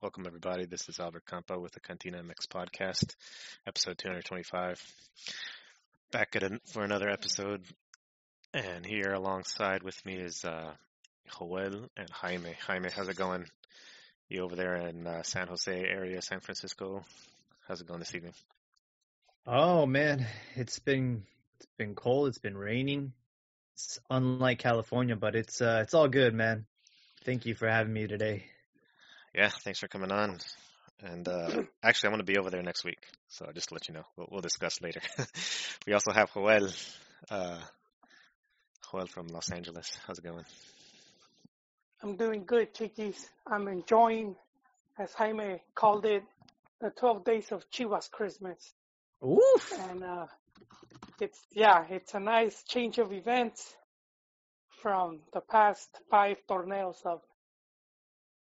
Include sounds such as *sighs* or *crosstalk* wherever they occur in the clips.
Welcome, everybody. This is Albert Campa with the Cantina MX podcast, episode 225. Back at a, for another episode, and here alongside with me is uh, Joel and Jaime. Jaime, how's it going? You over there in uh, San Jose area, San Francisco? How's it going this evening? Oh man, it's been it's been cold. It's been raining. It's unlike California, but it's uh, it's all good, man. Thank you for having me today. Yeah, thanks for coming on. And uh, *clears throat* actually, I'm going to be over there next week, so I'll just to let you know, we'll, we'll discuss later. *laughs* we also have Joel, uh, Joel from Los Angeles. How's it going? I'm doing good, Chiquis. I'm enjoying, as Jaime called it, the 12 days of Chivas Christmas. Oof! And uh, it's yeah, it's a nice change of events from the past five tornadoes of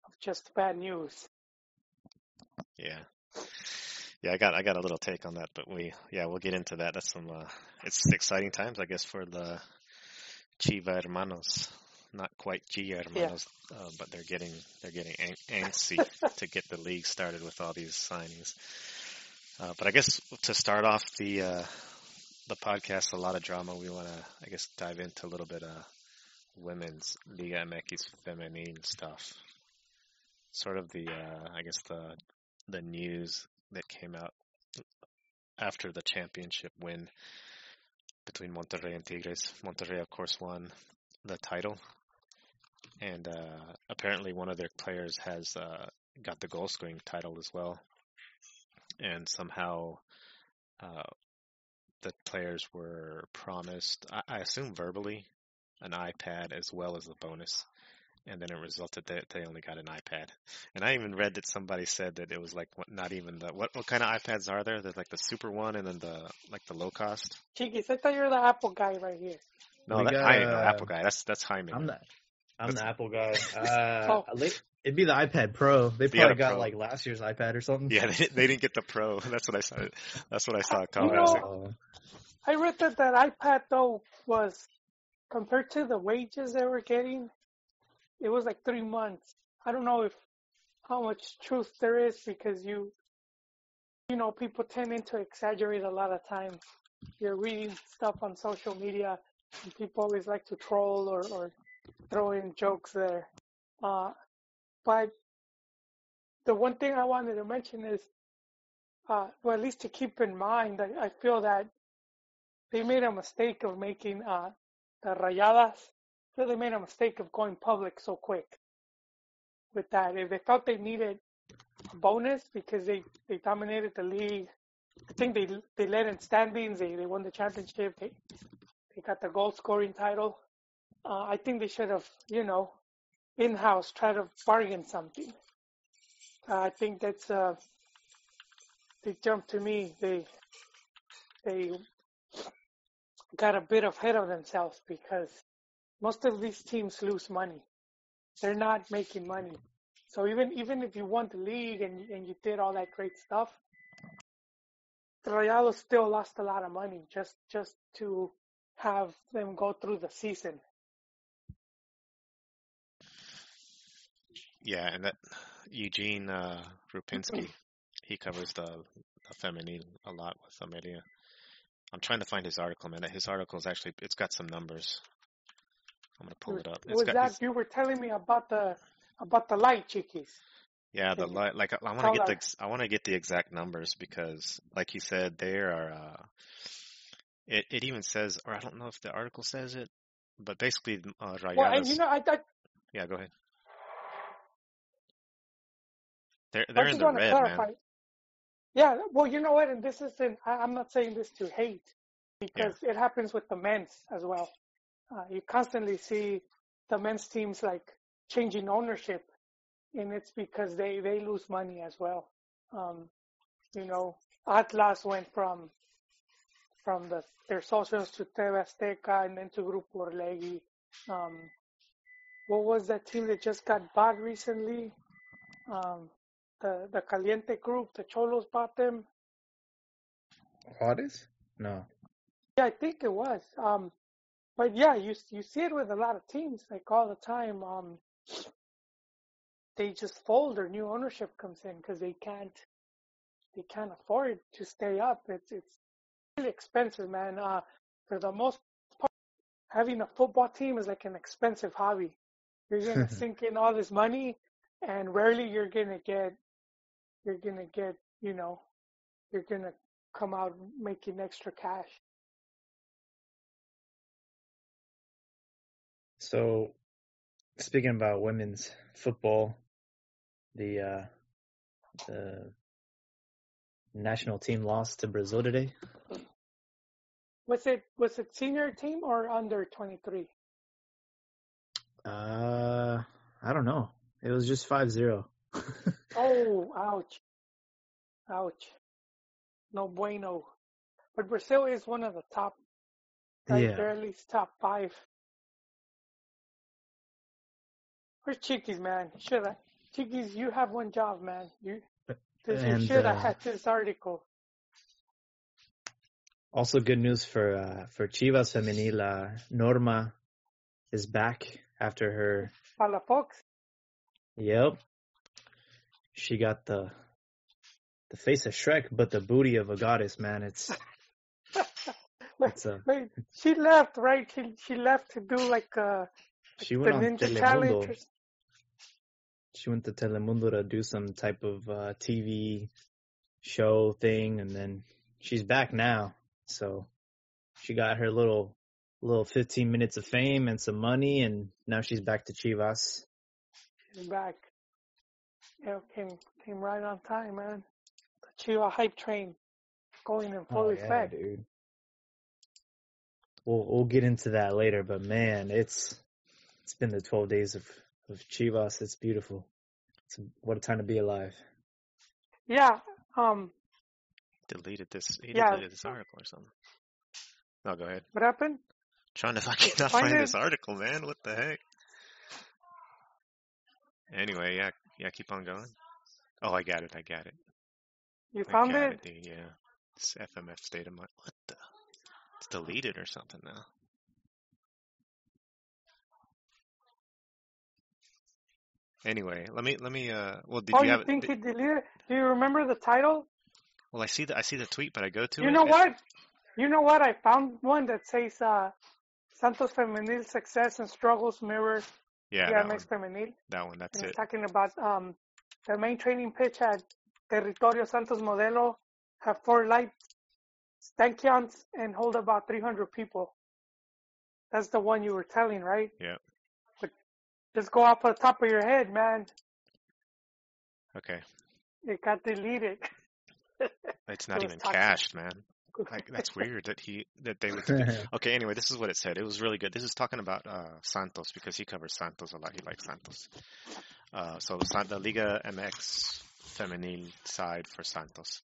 of just bad news. Yeah. Yeah, I got I got a little take on that, but we yeah we'll get into that. That's some uh, it's exciting times I guess for the Chiva hermanos. Not quite G hermanos, yeah. uh, but they're getting they're getting antsy *laughs* to get the league started with all these signings. Uh, but I guess to start off the uh, the podcast, a lot of drama. We want to I guess dive into a little bit of women's Liga MX feminine stuff. Sort of the uh, I guess the the news that came out after the championship win between Monterrey and Tigres. Monterrey, of course, won the title, and uh, apparently one of their players has uh, got the goal scoring title as well. And somehow, uh, the players were promised, I, I assume verbally, an iPad as well as a bonus and then it resulted that they only got an iPad. And I even read that somebody said that it was like not even the what what kind of iPads are there? There's like the super one and then the like the low cost. Chiquis, I thought you're the Apple guy right here. No, that, got, I ain't no Apple guy. That's that's Jaime. I'm the I'm that's, the Apple guy. *laughs* Uh, oh. It'd be the iPad Pro. They probably got Pro. like last year's iPad or something. Yeah, they, they, didn't get the Pro. *laughs* That's what I saw. That's what I saw. You know, I read that that iPad though was compared to the wages they were getting, it was like three months. I don't know if how much truth there is because you you know people tend to exaggerate a lot of times. You're reading stuff on social media and people always like to troll or, or throw in jokes there. Uh, but the one thing I wanted to mention is, uh, well, at least to keep in mind, I, I feel that they made a mistake of making uh, the rayadas really made a mistake of going public so quick with that. If they felt they needed a bonus because they, they dominated the league, I think they they led in standings. They they won the championship. They they got the goal scoring title. Uh, I think they should have, you know, in house tried to bargain something. Uh, I think that's uh, they jumped to me. They they got a bit ahead of themselves because most of these teams lose money. They're not making money. So even even if you won the league and and you did all that great stuff, the Rayados still lost a lot of money just just to have them go through the season. Yeah, and that Eugene uh, Rupinski, *clears throat* he covers the, the feminine a lot with Amelia. I'm trying to find his article, man. His article is actually it's got some numbers. I'm gonna pull it up. It's was that you were telling me about the about the light Chiquis? Yeah, the light. Like I want to get the I want to get the exact numbers because, like you said, there are. Uh, it it even says, or I don't know if the article says it, but basically, uh, Rayadas. Well, and you know, I, I yeah, go ahead. They're they're in the red, clarify. man. Yeah, well, you know what, and this isn't. I, I'm not saying this to hate because yeah. it happens with the men's as well uh, you constantly see the men's teams like changing ownership, and it's because they they lose money as well. Um, you know, Atlas went from from the their socials to TV Azteca and then to Grupo Orlegi. Um, what was that team that just got bought recently? Um, the the Caliente group, the Xolos bought them. Juarez? No. Yeah, I think it was. Um, but yeah, you you see it with a lot of teams like all the time. Um, they just fold or new ownership comes in because they can't they can't afford to stay up. It's it's really expensive, man. Uh, for the most part, having a football team is like an expensive hobby. You're gonna *laughs* sink in all this money, and rarely you're gonna get you're gonna get you know you're gonna come out making extra cash. So, speaking about women's football, the uh, the national team lost to Brazil today. Was it was it senior team or under twenty three? Uh, I don't know. It was just 5-0. *laughs* Oh, ouch, ouch, no bueno. But Brazil is one of the top. Right? Yeah. They're at least top five. Where's Chiquis, man? Should I? Chiquis, you have one job, man. You, this, you And, should have uh, had this article. Also, good news for uh, for Chivas Femenil. Norma is back after her. Palafox. Yep, she got the the face of Shrek, but the booty of a goddess. Man, it's *laughs* Wait, it's a. wait, she left, right? She she left to do like uh She went on Ninja Challenge. Telemundo. She went to Telemundo to do some type of uh, TV show thing, and then she's back now. So she got her little little 15 minutes of fame and some money, and now she's back to Chivas. She's back. Yeah, came came right on time, man. The Chiva hype train going in full Oh, yeah, effect. dude. We'll we'll get into that later, but man, it's it's been the 12 days of of Chivas. It's beautiful. It's what a time to be alive. Yeah. Um. Deleted this. He Yeah. deleted this article or something. No, go ahead. What happened? Trying to fucking *laughs* not Find find this article, man. What the heck? Anyway, yeah, yeah. Keep on going. Oh, I got it. I got it. You I found got it? it, dude. Yeah. It's FMF state of mind. What the? It's deleted or something now. Anyway, let me let me. Uh, well, did oh, you you have? it? think did- he deleted? it? Do you remember the title? well, I see the I see the tweet, but I go to You it. know what? You know what? I found one that says uh, Santos Femenil success and struggles mirror Yeah, that one. GMX Femenil. That one. That's And it. talking about um, the main training pitch at Territorio Santos Modelo have four lights, stanchions, and hold about 300 people. That's the one you were telling, right? Yeah. But just go off the top of your head, man. Okay. It got deleted. *laughs* It's not even talking- cached, man. Like that's weird that he that they would. *laughs* Okay, anyway, this is what it said. It was really good. This is talking about uh, Santos because he covers Santos a lot. He likes Santos. Uh, so the, Liga MX feminine side for Santos.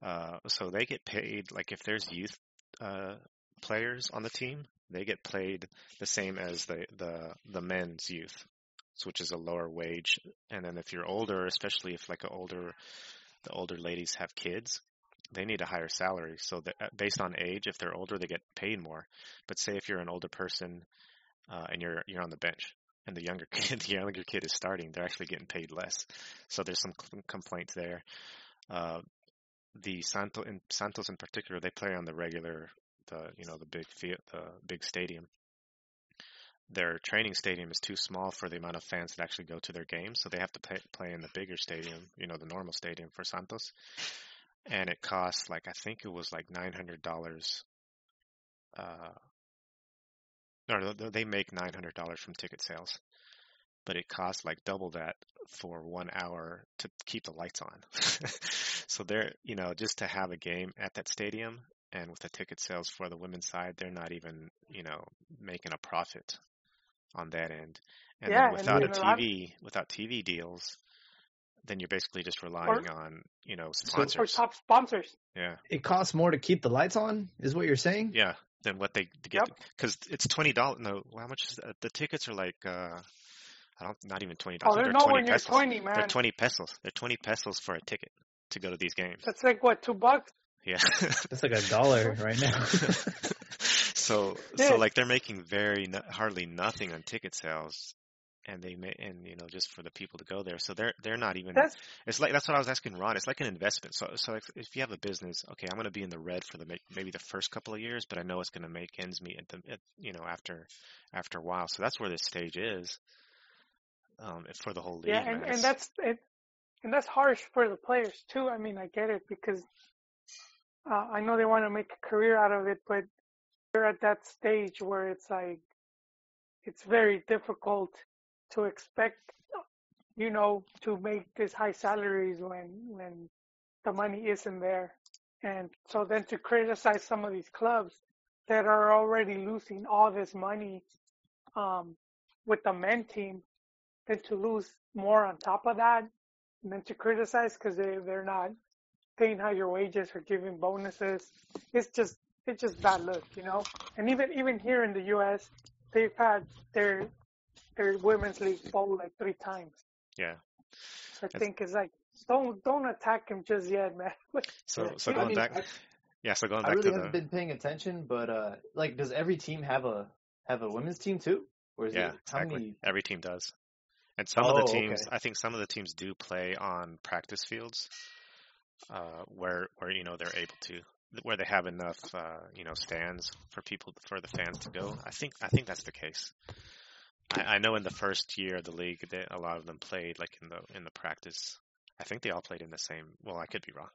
Uh, so they get paid like if there's youth uh, players on the team, they get paid the same as the the the men's youth, which is a lower wage. And then if you're older, especially if like a older the older ladies have kids, they need a higher salary. So that uh, based on age, if they're older, they get paid more. But say if you're an older person uh, and you're you're on the bench, and the younger *laughs* kid, the younger kid is starting, they're actually getting paid less. So there's some complaints there. Uh, the Santo in Santos in particular, they play on the regular, the you know the big the big stadium. Their training stadium is too small for the amount of fans that actually go to their games, so they have to pay, play in the bigger stadium, you know, the normal stadium for Santos and it costs like I think it was like nine hundred dollars. Uh, no, they make nine hundred dollars from ticket sales, but it costs like double that for one hour to keep the lights on. *laughs* so they're, you know, just to have a game at that stadium, and with the ticket sales for the women's side, they're not even, you know, making a profit on that end. And Yeah, then and without a then a TV, without TV deals, then you're basically just relying on, you know, sponsors Or sponsors. top sponsors. Yeah, It costs more to keep the lights on, is what you're saying? yeah. Than what they to get Yep. because it's twenty dollars. No, how much is that? the tickets are like? uh I don't, not even twenty dollars. they're they're not twenty when you're 20, man. They're twenty pesos. They're twenty pesos for a ticket to go to these games. That's like what, two bucks? Yeah. *laughs* That's like a dollar right now. *laughs* so Yeah. so like they're making very no, hardly nothing on ticket sales, and they may, and you know, just for the people to go there. So they're they're not even. That's It's like that's what I was asking Ron. It's like an investment. So so if, if you have a business, okay, I'm going to be in the red for the maybe the first couple of years, but I know it's going to make ends meet at the at, you know after after a while. So that's where this stage is. Um, for the whole league, yeah, and, and that's it, and that's harsh for the players too. I mean, I get it because uh, I know they want to make a career out of it, but they're at that stage where it's like it's very difficult to expect, you know, to make these high salaries when when the money isn't there, and so then to criticize some of these clubs that are already losing all this money um, with the men team than to lose more on top of that, and then to criticize because they they're not paying higher wages or giving bonuses. It's just it's just bad look, you know. And even even here in the U.S., they've had their their women's league bowl like three times. yeah. So I That's- think it's like don't don't attack him just yet, man. *laughs* So Yeah. so I going mean, back, I- yeah. So going back, I back really to haven't the been paying attention, but uh, like, does every team have a have a women's team too, or is yeah, it exactly. many? Every team does. And some Oh, of the okay. teams, I think some of the teams do play on practice fields, uh, where where you know they're able to, where they have enough, uh, you know, stands for people for the fans to go. I think I think that's the case. I, I know in the first year of the league, that a lot of them played like in the in the practice. I think they all played in the same. Well, I could be wrong.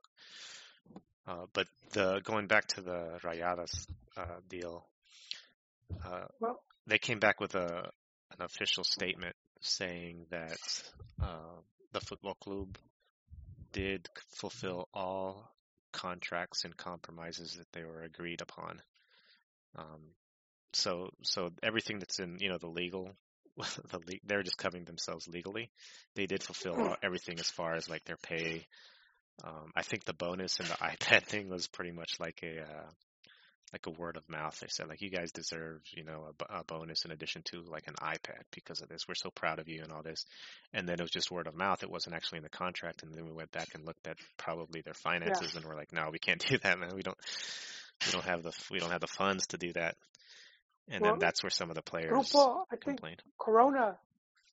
Uh, but the going back to the Rayadas uh, deal, uh, Well- they came back with a an official statement saying that uh, the football club did fulfill all contracts and compromises that they were agreed upon. Um, so, so everything that's in, you know, the legal, *laughs* the le- they're just covering themselves legally. They did fulfill all, everything as far as like their pay. Um, I think the bonus and the *laughs* iPad thing was pretty much like a, uh, like a word of mouth. They said like, you guys deserve, you know, a, a bonus in addition to like an iPad because of this. We're so proud of you and all this. And then it was just word of mouth. It wasn't actually in the contract. And then we went back and looked at probably their finances and we're like, no, we can't *laughs* do that, man. We don't, we don't have the, we don't have the funds to do that. And Well, then that's where some of the players Grupo, I think complained. Corona,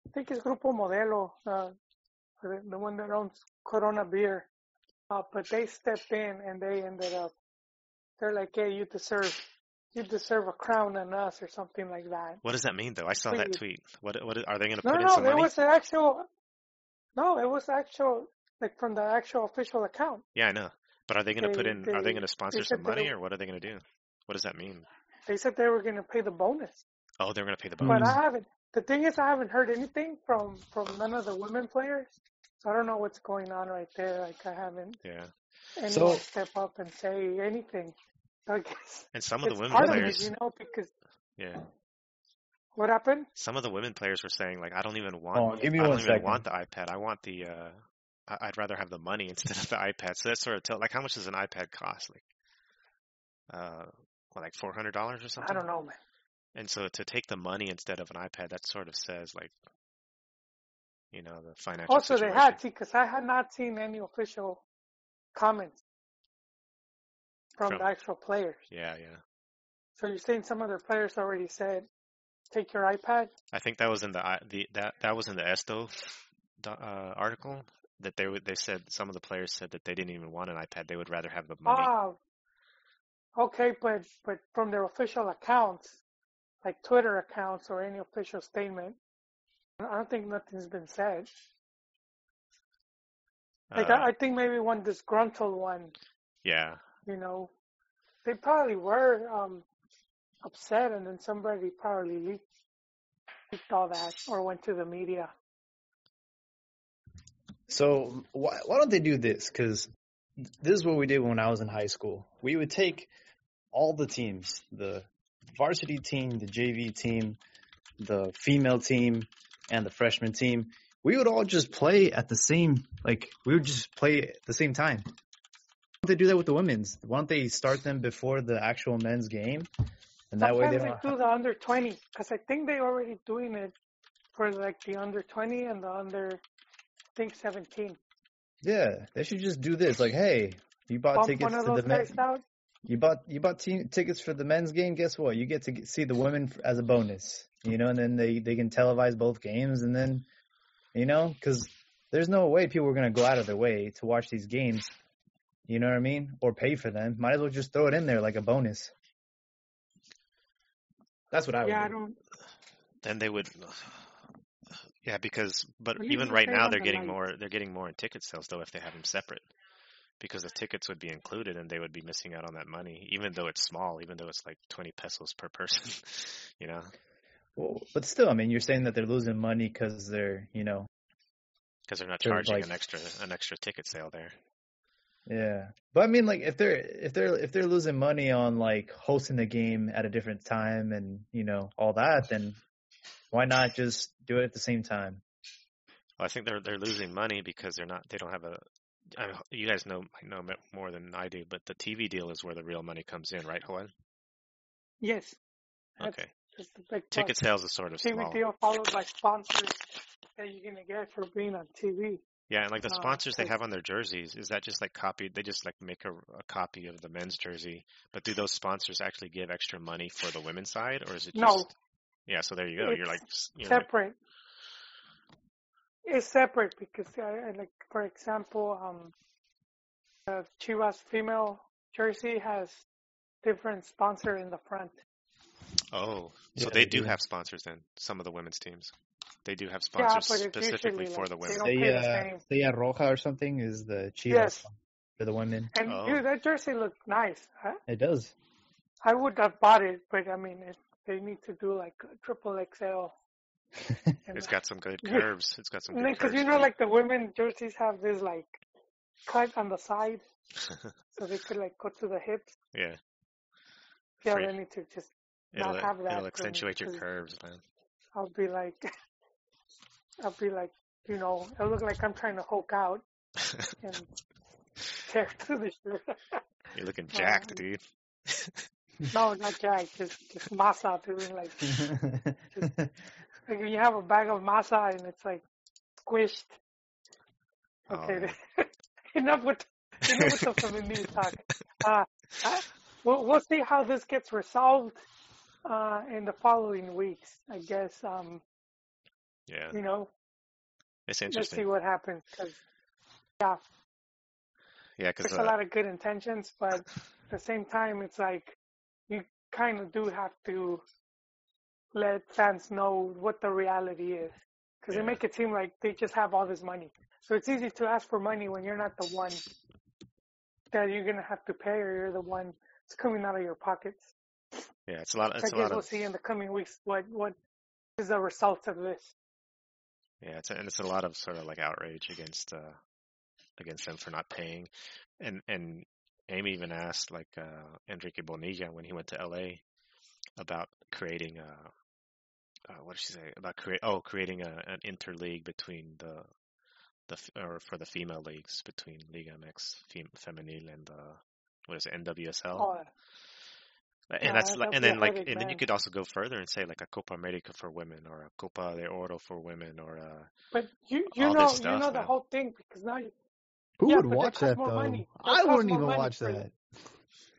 I think it's Grupo Modelo, uh, the, the one that owns Corona beer. Uh, but they stepped in and they ended up, they're like, hey, you deserve, you deserve a crown on us or something like that. What does that mean though? I saw that tweet. What, what, are they going to No, put in no, some there money? was an actual, no, it was actual, like from the actual official account. Yeah, I know. But are they going to put They- in, are they they- going to sponsor some money they- or what are they going to do? What does that mean? They said they were going to pay the bonus. Oh, they're going to pay the bonus. But. I haven't. The thing is, I haven't heard anything from from none of the women players. So I don't know what's going on right there. Like I haven't Yeah. anyone So- step up and say anything. *laughs* I guess And some of the women players, it, you know, because yeah. what happened? Some of the women players were saying like, I don't even want, Oh, give me I don't one even second. want the iPad. I want the, uh, I- I'd rather have the money *laughs* instead of the iPad. So that sort of tell, like, how much does an iPad cost? Like, uh, what, like four hundred dollars or something? I don't know, man. And so to take the money instead of an iPad, that sort of says like, you know, the financial. Also, they situation. had to because I had not seen any official comments from, From- the actual players. Yeah, yeah. So you're saying some of their players already said, "Take your iPad." I think that was in the the that that was in the Esto uh, article that they they said some of the players said that they didn't even want an iPad. They would rather have the money. Ah, okay, but but from their official accounts, like Twitter accounts or any official statement, I don't think nothing's been said. Like Uh, I, I think maybe one disgruntled one, yeah, you know, they probably were um upset, and then somebody probably leaked, leaked all that or went to the media. So why why don't they do this? Because this is what we did when I was in high school. We would take all the teams, the varsity team, the JV team, the female team, and the freshman team. We would all just play at the same, like we would just play at the same time. Why don't they do that with the women's? Why don't they start them before the actual men's game? And that way they don't. do the under 20 because I think they're already doing it for like the under 20 and the under, I think 17. Yeah, they should just do this. Like, hey, you bought Bump tickets to the men. out. You bought you bought team tickets for the men's game. Guess what? You get to get, see the women f- as a bonus. you know, and then they they can televise both games, and then, you know, because there's no way people are gonna go out of their way to watch these games. You know what I mean? Or pay for them. Might as well just throw it in there like a bonus. That's what I would Yeah, I don't. Then they would. Yeah, because but Well, even right now they're the getting light. more. They're getting more in ticket sales though if they have them separate, because the tickets would be included and they would be missing out on that money, even though it's small, even though it's like twenty pesos per person. *laughs* you know, Well, but still, I mean, you're saying that they're losing money because they're, you know, because they're not They're charging like- an extra an extra ticket sale there. Yeah, but I mean, like if they're if they're if they're losing money on like hosting the game at a different time and you know all that, then why not just do it at the same time? Well, I think they're they're losing money because they're not they don't have a. I mean, you guys know know more than I do, but the TV deal is where the real money comes in, right, Juan? Yes, Okay. it's the plus. Ticket sales is sort of TV small. deal followed by sponsors that you're gonna get for being on TV. Yeah, and like the Uh, sponsors they have on their jerseys, is that just like copied? They just like make a, a copy of the men's jersey, but do those sponsors actually give extra money for the women's side, or is it just? No. Yeah, so there you go. You're like, you're like separate. It's separate because, uh, like for example, um, the Chivas female jersey has different sponsor in the front. oh, so Yeah, they they do do. have sponsors then. Some of the women's teams, they do have sponsors but it's specifically for like the women. don't pay the Estrella, same. Roja or something is the Chivas Yes. for the women. And Oh. dude, that jersey looked nice. Huh? It does. I would have bought it, but I mean, it, they need to do like triple XL. It's got some good *laughs* curves. It's got some good because you know, like the women jerseys have this like cut on the side, *laughs* so they could like go to the hips. yeah, Yeah, Free. they need to just it'll not have that. it'll accentuate your curves, man. I'll be like, *laughs* I'll be like, you know, it'll look like I'm trying to hulk out and tear through the shirt. You're looking jacked, Um, dude. No, not Jack, just just masa. Like, *laughs* like you have a bag of masa and it's like squished. Okay, Oh, *laughs* enough with enough with the feminine talk. *laughs* Uh, uh, we'll we'll see how this gets resolved uh, in the following weeks. I guess um, yeah, you know, it's interesting. let's see what happens because yeah, Yeah, because there's a lot of good intentions, but at the same time, it's like you kind of do have to let fans know what the reality is because Yeah. they make it seem like they just have all this money. So it's easy to ask for money when you're not the one that you're gonna have to pay, or you're the one it's coming out of your pockets. yeah, it's a lot. It's I a lot guess we'll of see in the coming weeks what what is the result of this. Yeah, it's and it's a lot of sort of like outrage against uh against them for not paying, and and Amy even asked like uh Enrique Bonilla when he went to L.A. about creating a uh, what did she say about create oh creating a an interleague between the the or for the female leagues between Liga MX Fem, Femenil and uh what is it NWSL Oh, and yeah, that's like, and then like, and then you could also go further and say like a Copa America for women, or a Copa de Oro for women, or a but you you know you know the man. whole thing because now you, Who Yeah, would but that watch costs that more though? money. I wouldn't even watch that.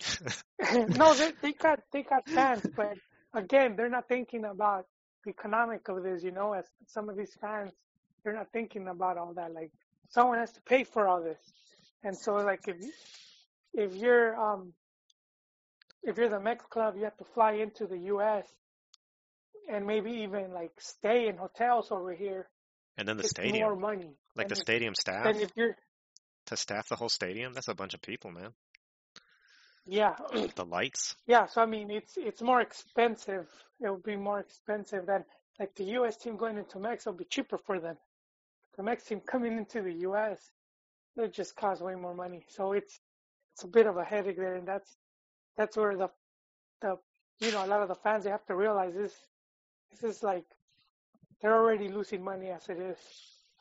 *laughs* *laughs* no, they they got they got fans, but again, they're not thinking about the economic of this. You know, as some of these fans, they're not thinking about all that. Like someone has to pay for all this, and so like if you- if you're um if you're the Mex club, you have to fly into the U.S. and maybe even like stay in hotels over here. and then the It's stadium, more money. like the stadium staff than if you're to staff the whole stadium. That's a bunch of people, man. yeah. *clears throat* The lights. Yeah, so I mean, it's it's more expensive. It would be more expensive than like the U.S. team going into Mexico would be cheaper for them. The Mex team coming into the U.S. it just costs way more money. So it's it's a bit of a headache there, and that's that's where the the you know a lot of the fans they have to realize this this is like they're already losing money as it is.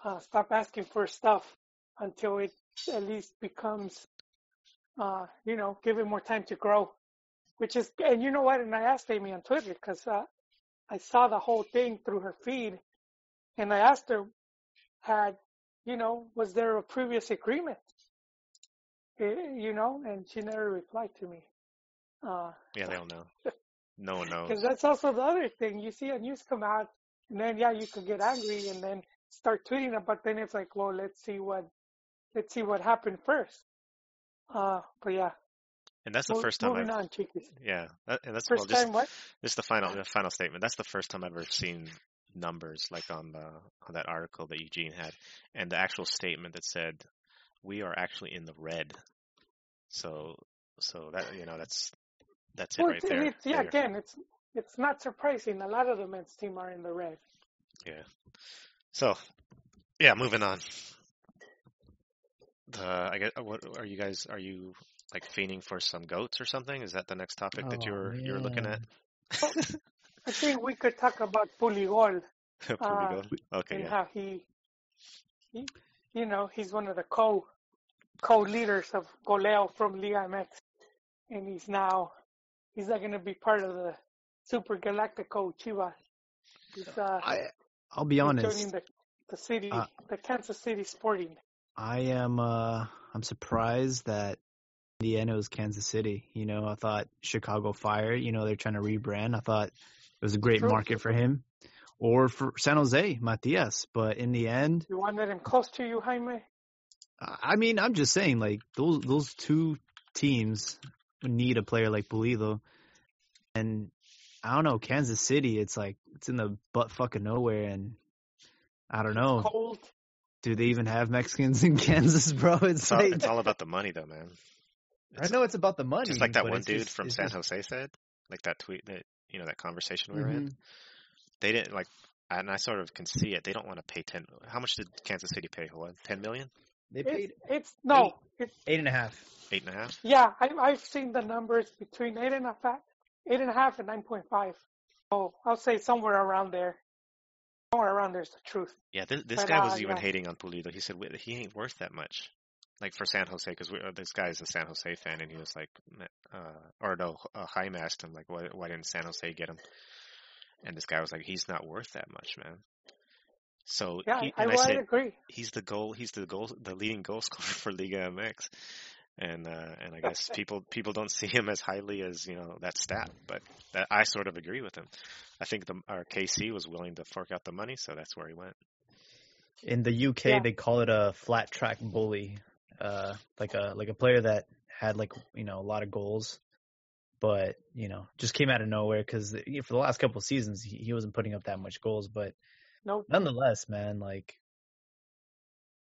Uh, stop asking for stuff until it at least becomes uh, you know give it more time to grow which is and you know what and i asked amy on twitter because uh, i saw the whole thing through her feed and i asked her had you know was there a previous agreement Eh, you know and she never replied to me uh Yeah, they don't know. No one knows. Because that's also the other thing. You see a news come out, and then yeah, you could get angry and then start tweeting it. But then it's like, well, let's see what let's see what happened first. Uh, but yeah, And that's the mo- first time I've Moving on, yeah, that, and that's First well, just time what? This is the final the final statement. That's the first time I've ever seen numbers like on the on that article that Eugene had, and the actual statement that said we are actually in the red. So so that you know that's that's it Well, right it's, there. it's, yeah, There. again, it's it's not surprising. A lot of the men's team are in the red. Yeah. So yeah, moving on. The I guess what are you guys are you like fiending for some goats or something? Is that the next topic that Oh, you're you're looking at? *laughs* I think we could talk about Puligol *laughs* Pulido? okay, and yeah. how he, he, you know, he's one of the co co-leaders of Goleo from Liga MX, and he's now he's not going to be part of the Super Galactico Chivas. He's uh, I I'll be honest. joining the the city, Uh, the Kansas City Sporting. I am uh I'm surprised that in the end was Kansas City. You know, I thought Chicago Fire, you know, they're trying to rebrand. I thought it was a great market for him. Or for San Jose, Matias. But in the end, You wanted him close to you, Jaime. I mean, I'm just saying, like those those two teams need a player like Pulido, and I don't know Kansas City. It's like it's in the butt fucking nowhere, and I don't know. Cold. Do they even have Mexicans in *laughs* Kansas, bro? It's It's all, like it's all about the money though, man. I know it's about the money, Just like that one dude just- from San just- Jose said, like that tweet that you know that conversation we were in. Mhm. They didn't like, and I sort of can see it. They don't want to pay ten. How much did Kansas City pay? What, ten million? They It's, paid it's no, it's eight and a half. Eight and a half? yeah. I, I've seen the numbers between eight and a half, eight and a half and nine point five. Oh, I'll say somewhere around there. Somewhere around there's the truth. Yeah, this, this But, guy uh, was even yeah. hating on Pulido. He said he ain't worth that much, like for San Jose, because this guy is a San Jose fan, and he was like, uh, or no, uh, Jaime asked him like, why, why didn't San Jose get him? And this guy was like, he's not worth that much, man. So Yeah, he, I, I, I, said, agree. he's the goal he's the goal the leading goal *laughs* scorer for Liga MX. And uh and I guess people people don't *laughs* see him as highly as, you know, that stat, but that I sort of agree with him. I think the our KC was willing to fork out the money, so that's where he went. In the UK, Yeah. they call it a flat track bully, uh, like a like a player that had like you know a lot of goals, but you know just came out of nowhere because for the last couple of seasons he, he wasn't putting up that much goals. But Nope. nonetheless, man, like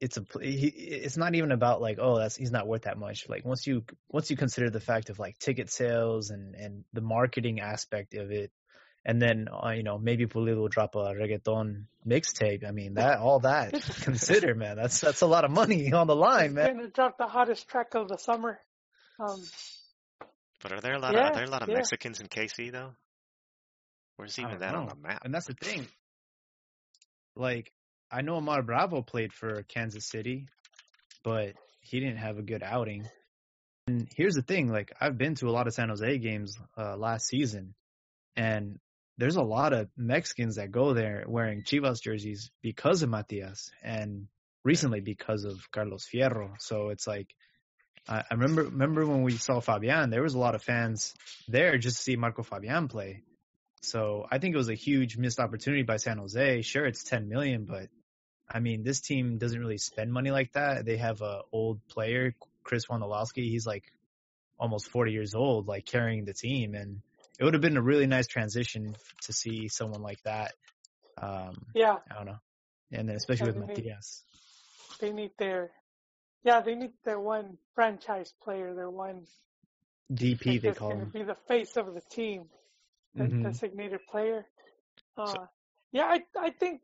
it's a he, it's not even about like oh that's he's not worth that much. Like once you once you consider the fact of like ticket sales and and the marketing aspect of it, and then uh, you know maybe Pulido will drop a reggaeton mixtape. I mean that all that *laughs* consider man, that's that's a lot of money *laughs* on the line, He's man. gonna drop the hottest track of the summer. Um, But are there a lot Yeah, of are there a lot of yeah. Mexicans in KC though? Where's even don't that on the map? And that's the thing. Like, I know Omar Bravo played for Kansas City, but he didn't have a good outing. And here's the thing, like I've been to a lot of San Jose games uh, last season, and there's a lot of Mexicans that go there wearing Chivas jerseys because of Matias, and recently because of Carlos Fierro. So it's like I, I remember remember when we saw Fabian, there was a lot of fans there just to see Marco Fabian play. So I think it was a huge missed opportunity by San Jose. Sure, it's 10 million, but I mean, this team doesn't really spend money like that. They have a old player, Chris Wondolowski. He's like almost 40 years old, like carrying the team, and it would have been a really nice transition to see someone like that. Um, yeah, I don't know, and then especially with they- Matias. they need their, yeah, they need their one franchise player, their one DP they call him. be the face of the team, the Mhm. designated player. Uh, So- yeah, I I think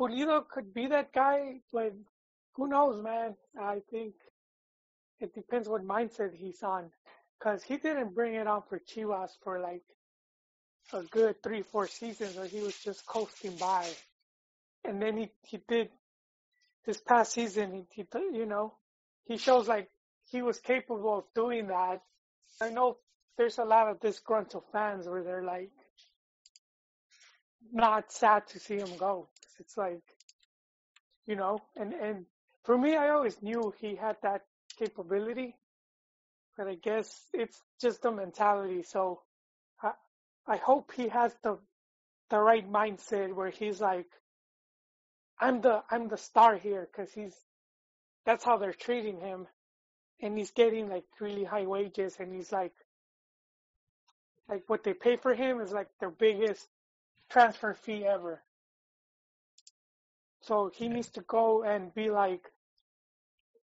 Pulido could be that guy, but who knows, man? I think it depends what mindset he's on, because he didn't bring it on for Chivas for like a good three, four seasons, where he was just coasting by, and then he he did this past season. He, he you know he shows like he was capable of doing that. I know there's a lot of disgruntled fans where they're like not sad to see him go. It's like, you know, and and for me, I always knew he had that capability, but I guess it's just the mentality. So I I hope he has the the right mindset where he's like, I'm the I'm the star here because he's that's how they're treating him, and he's getting like really high wages, and he's like, like what they pay for him is like their biggest transfer fee ever. So he needs to go and be like,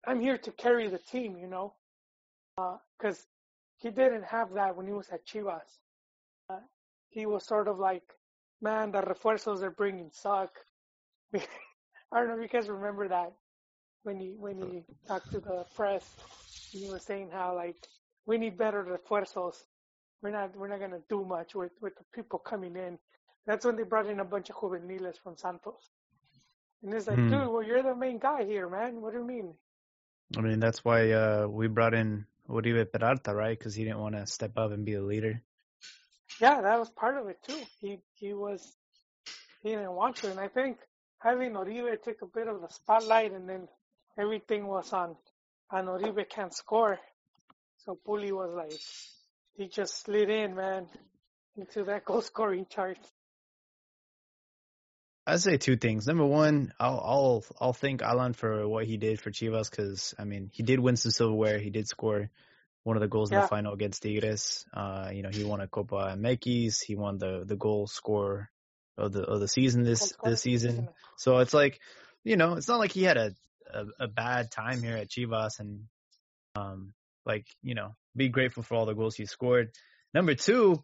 I'm here to carry the team, you know, because he didn't have that when he was at Chivas. Uh, he was sort of like, man, the refuerzos they're bringing suck. *laughs* I don't know if you guys remember that when he when he talked to the press. He was saying how like we need better refuerzos. We're not we're not gonna do much with with the people coming in. That's when they brought in a bunch of juveniles from Santos. And it's like, Hmm. dude, well, you're the main guy here, man. What do you mean? I mean, that's why uh, we brought in Oribe Peralta, right? Because he didn't want to step up and be the leader. Yeah, that was part of it too. He he was he didn't want to, and I think having Oribe took a bit of the spotlight, and then everything was on on Oribe can't score. So Puli was like, he just slid in, man, into that *laughs* goal scoring chart. I'd say two things. Number one, I'll I'll I'll thank Alan for what he did for Chivas because I mean he did win some silverware. He did score one of the goals in the final against Tigres. Uh, you know he won a Copa MX. He won the the goal score of the of the season this this season. season. So it's like, you know, it's not like he had a, a, a bad time here at Chivas and, um, like, you know, be grateful for all the goals he scored. Number two,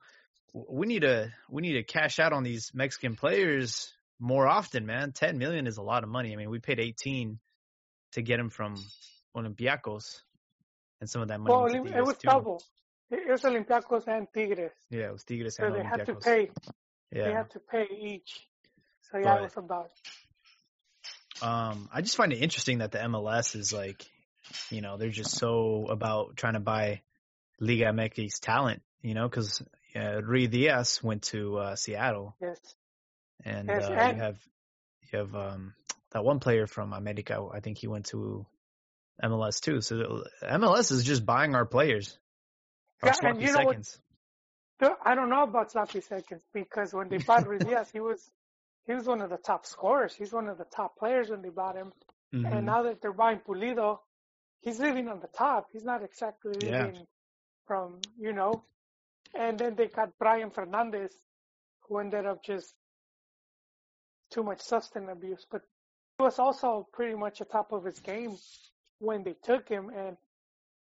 we need to, we need to cash out on these Mexican players more often, man. 10 million is a lot of money. I mean, we paid 18 to get him from Olympiacos and some of that money. Well, Olim- it was too. double. It, it was Olympiacos and Tigres, Yeah, it was Tigres so and they had to pay. Yeah. They had to pay each. So yeah, But- it was about. Um, I just find it interesting that the MLS is like, you know, they're just so about trying to buy Liga MX talent, you know, because uh, Ruidíaz went to uh, Seattle, Yes. And uh, you have you have um, that one player from America. I think he went to MLS too. So MLS is just buying our players, our Yeah, and you know what- seconds. Dude, I don't know about sloppy seconds because when they bought Ruiz Diaz, he was he was one of the top scorers. He's one of the top players when they bought him. Mhm. And now that they're buying Pulido, he's living on the top. He's not exactly Yeah. living from you know. And then they got Brian Fernandez, who ended up just too much substance abuse. But he was also pretty much at top of his game when they took him. And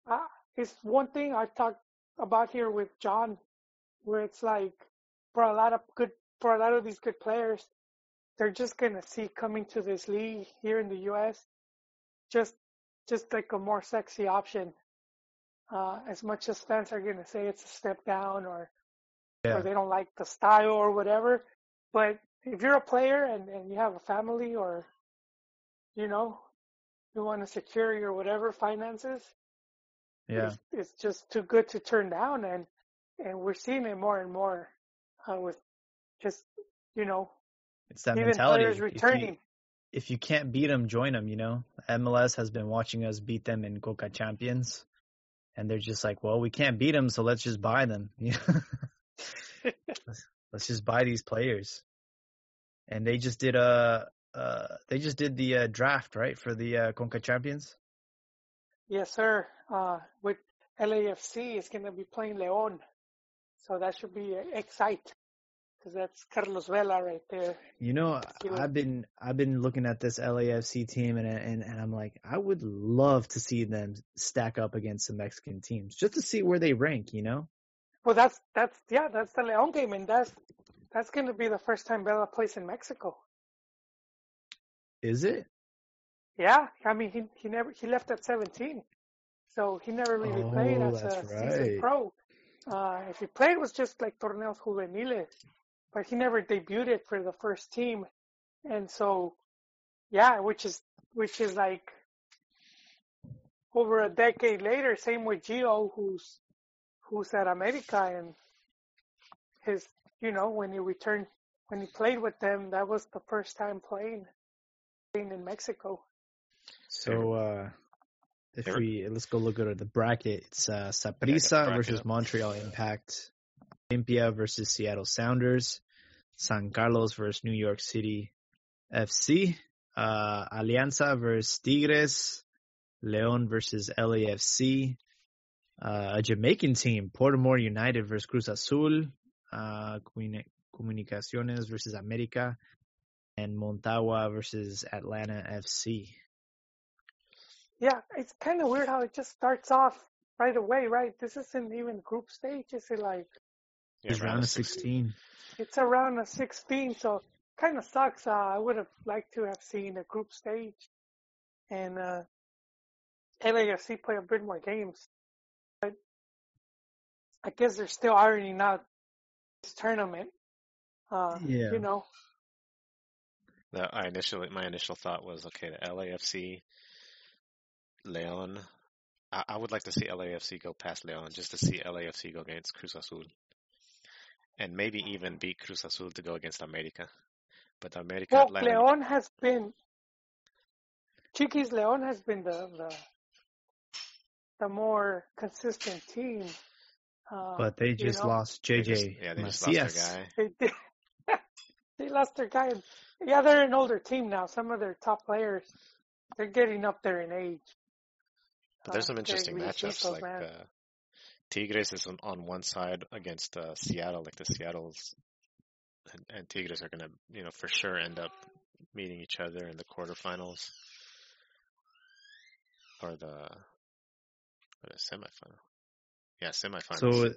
uh, it's one thing I've talked about here with John, where it's like for a lot of good, for a lot of these good players, they're just gonna see coming to this league here in the U.S. just just like a more sexy option. Uh, as much as fans are gonna say it's a step down or Yeah. or they don't like the style or whatever, but if you're a player and, and you have a family or you know you want to secure your whatever finances, Yeah. it's, it's just too good to turn down and and we're seeing it more and more uh, with just you know It's that even mentality. players If you- returning. if you can't beat them, join them. You know, MLS has been watching us beat them in Conca Champions, and they're just like, well, we can't beat them, so let's just buy them. *laughs* *laughs* let's just buy these players. And they just did a, uh, they just did the uh, draft right for the uh, Conca Champions. Yes, sir. Uh, with LAFC is going to be playing León, so that should be uh, excite because that's Carlos Vela right there. You know, I've been I've been looking at this LAFC team, and and and I'm like, I would love to see them stack up against some Mexican teams, just to see where they rank. You know. Well, that's that's yeah, that's the León game, and that's that's going to be the first time Vela plays in Mexico. Is it? Yeah, I mean he he never he left at 17, so he never really played Oh, as a that's seasoned pro. Uh, if he played, it was just like torneos juveniles, but he never debuted for the first team, and so yeah, which is which is like over a decade later. Same with Gio, who's who's at America, and his you know when he returned when he played with them, that was the first time playing playing in Mexico. So uh if Ever- we let's go look at the bracket. It's uh Saprissa bracket versus up. Montreal Impact. Olympia versus Seattle Sounders, San Carlos versus New York City FC, uh, Alianza versus Tigres, Leon versus LAFC, uh, a Jamaican team, Portmore United versus Cruz Azul, uh, Comuni- Comunicaciones versus America, and Motagua versus Atlanta FC. Yeah, it's kind of weird how it just starts off right away, right? This isn't even group stage. Is it like Yeah, It's round of 16. it's around a 16, so kind of sucks. Uh, I would have liked to have seen a group stage and uh, LAFC play a bit more games. But I guess they're still ironing out this tournament. Uh, Yeah. You know, The, I initially, my initial thought was, okay, the LAFC, Leon. I, I would like to see LAFC go past Leon just to see LAFC go against Cruz Azul. And maybe even beat Cruz Azul to go against America. But America, well, Atlanta, Leon has been, Chiquis Leon has been the, the, the more consistent team. Uh, But they you just know? lost they just- JJ yeah, they just lost Macias. their guy. They did. *laughs* they lost their guy. Yeah, they're an older team now. Some of their top players, they're getting up there in age. But there's Uh, some interesting matchups like man. uh, Tigres is on, on one side against uh, Seattle, like the Seattle's and, and Tigres are gonna, you know, for sure end up meeting each other in the quarterfinals or the or the semifinal. Yeah, semifinals. So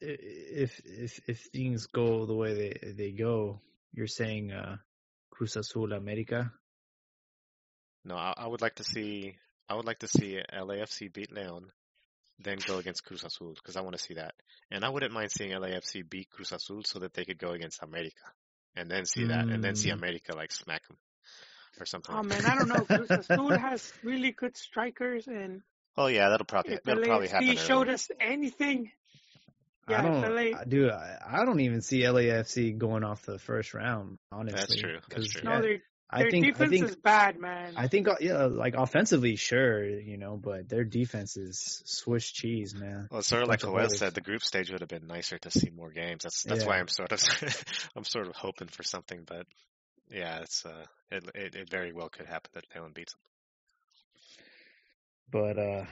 if if if things go the way they they go, you're saying uh, Cruz Azul America. no, I, I would like to see I would like to see LAFC beat Leon, then go against Cruz Azul because I want to see that, and I wouldn't mind seeing LAFC beat Cruz Azul so that they could go against America, and then see that, and then see Mm. America like smack them or something. Oh man. I don't know. Cruz *laughs* Azul has really good strikers, and Oh yeah, that'll probably if that'll probably happen. LAFC showed early. us anything, I don't, LA, dude. I, I don't even see LAFC going off the first round. Honestly, that's true, that's 'Cause, true. no, yeah, their I their think I defense think is bad, man. I think uh, yeah, like offensively, sure, you know, but their defense is Swiss cheese, man. Well, sort of like bunch Joel said, the group stage would have been nicer to see more games. That's that's why I'm sort of *laughs* I'm sort of hoping for something, but yeah, it's uh it it, it very well could happen that Leon beats them. But uh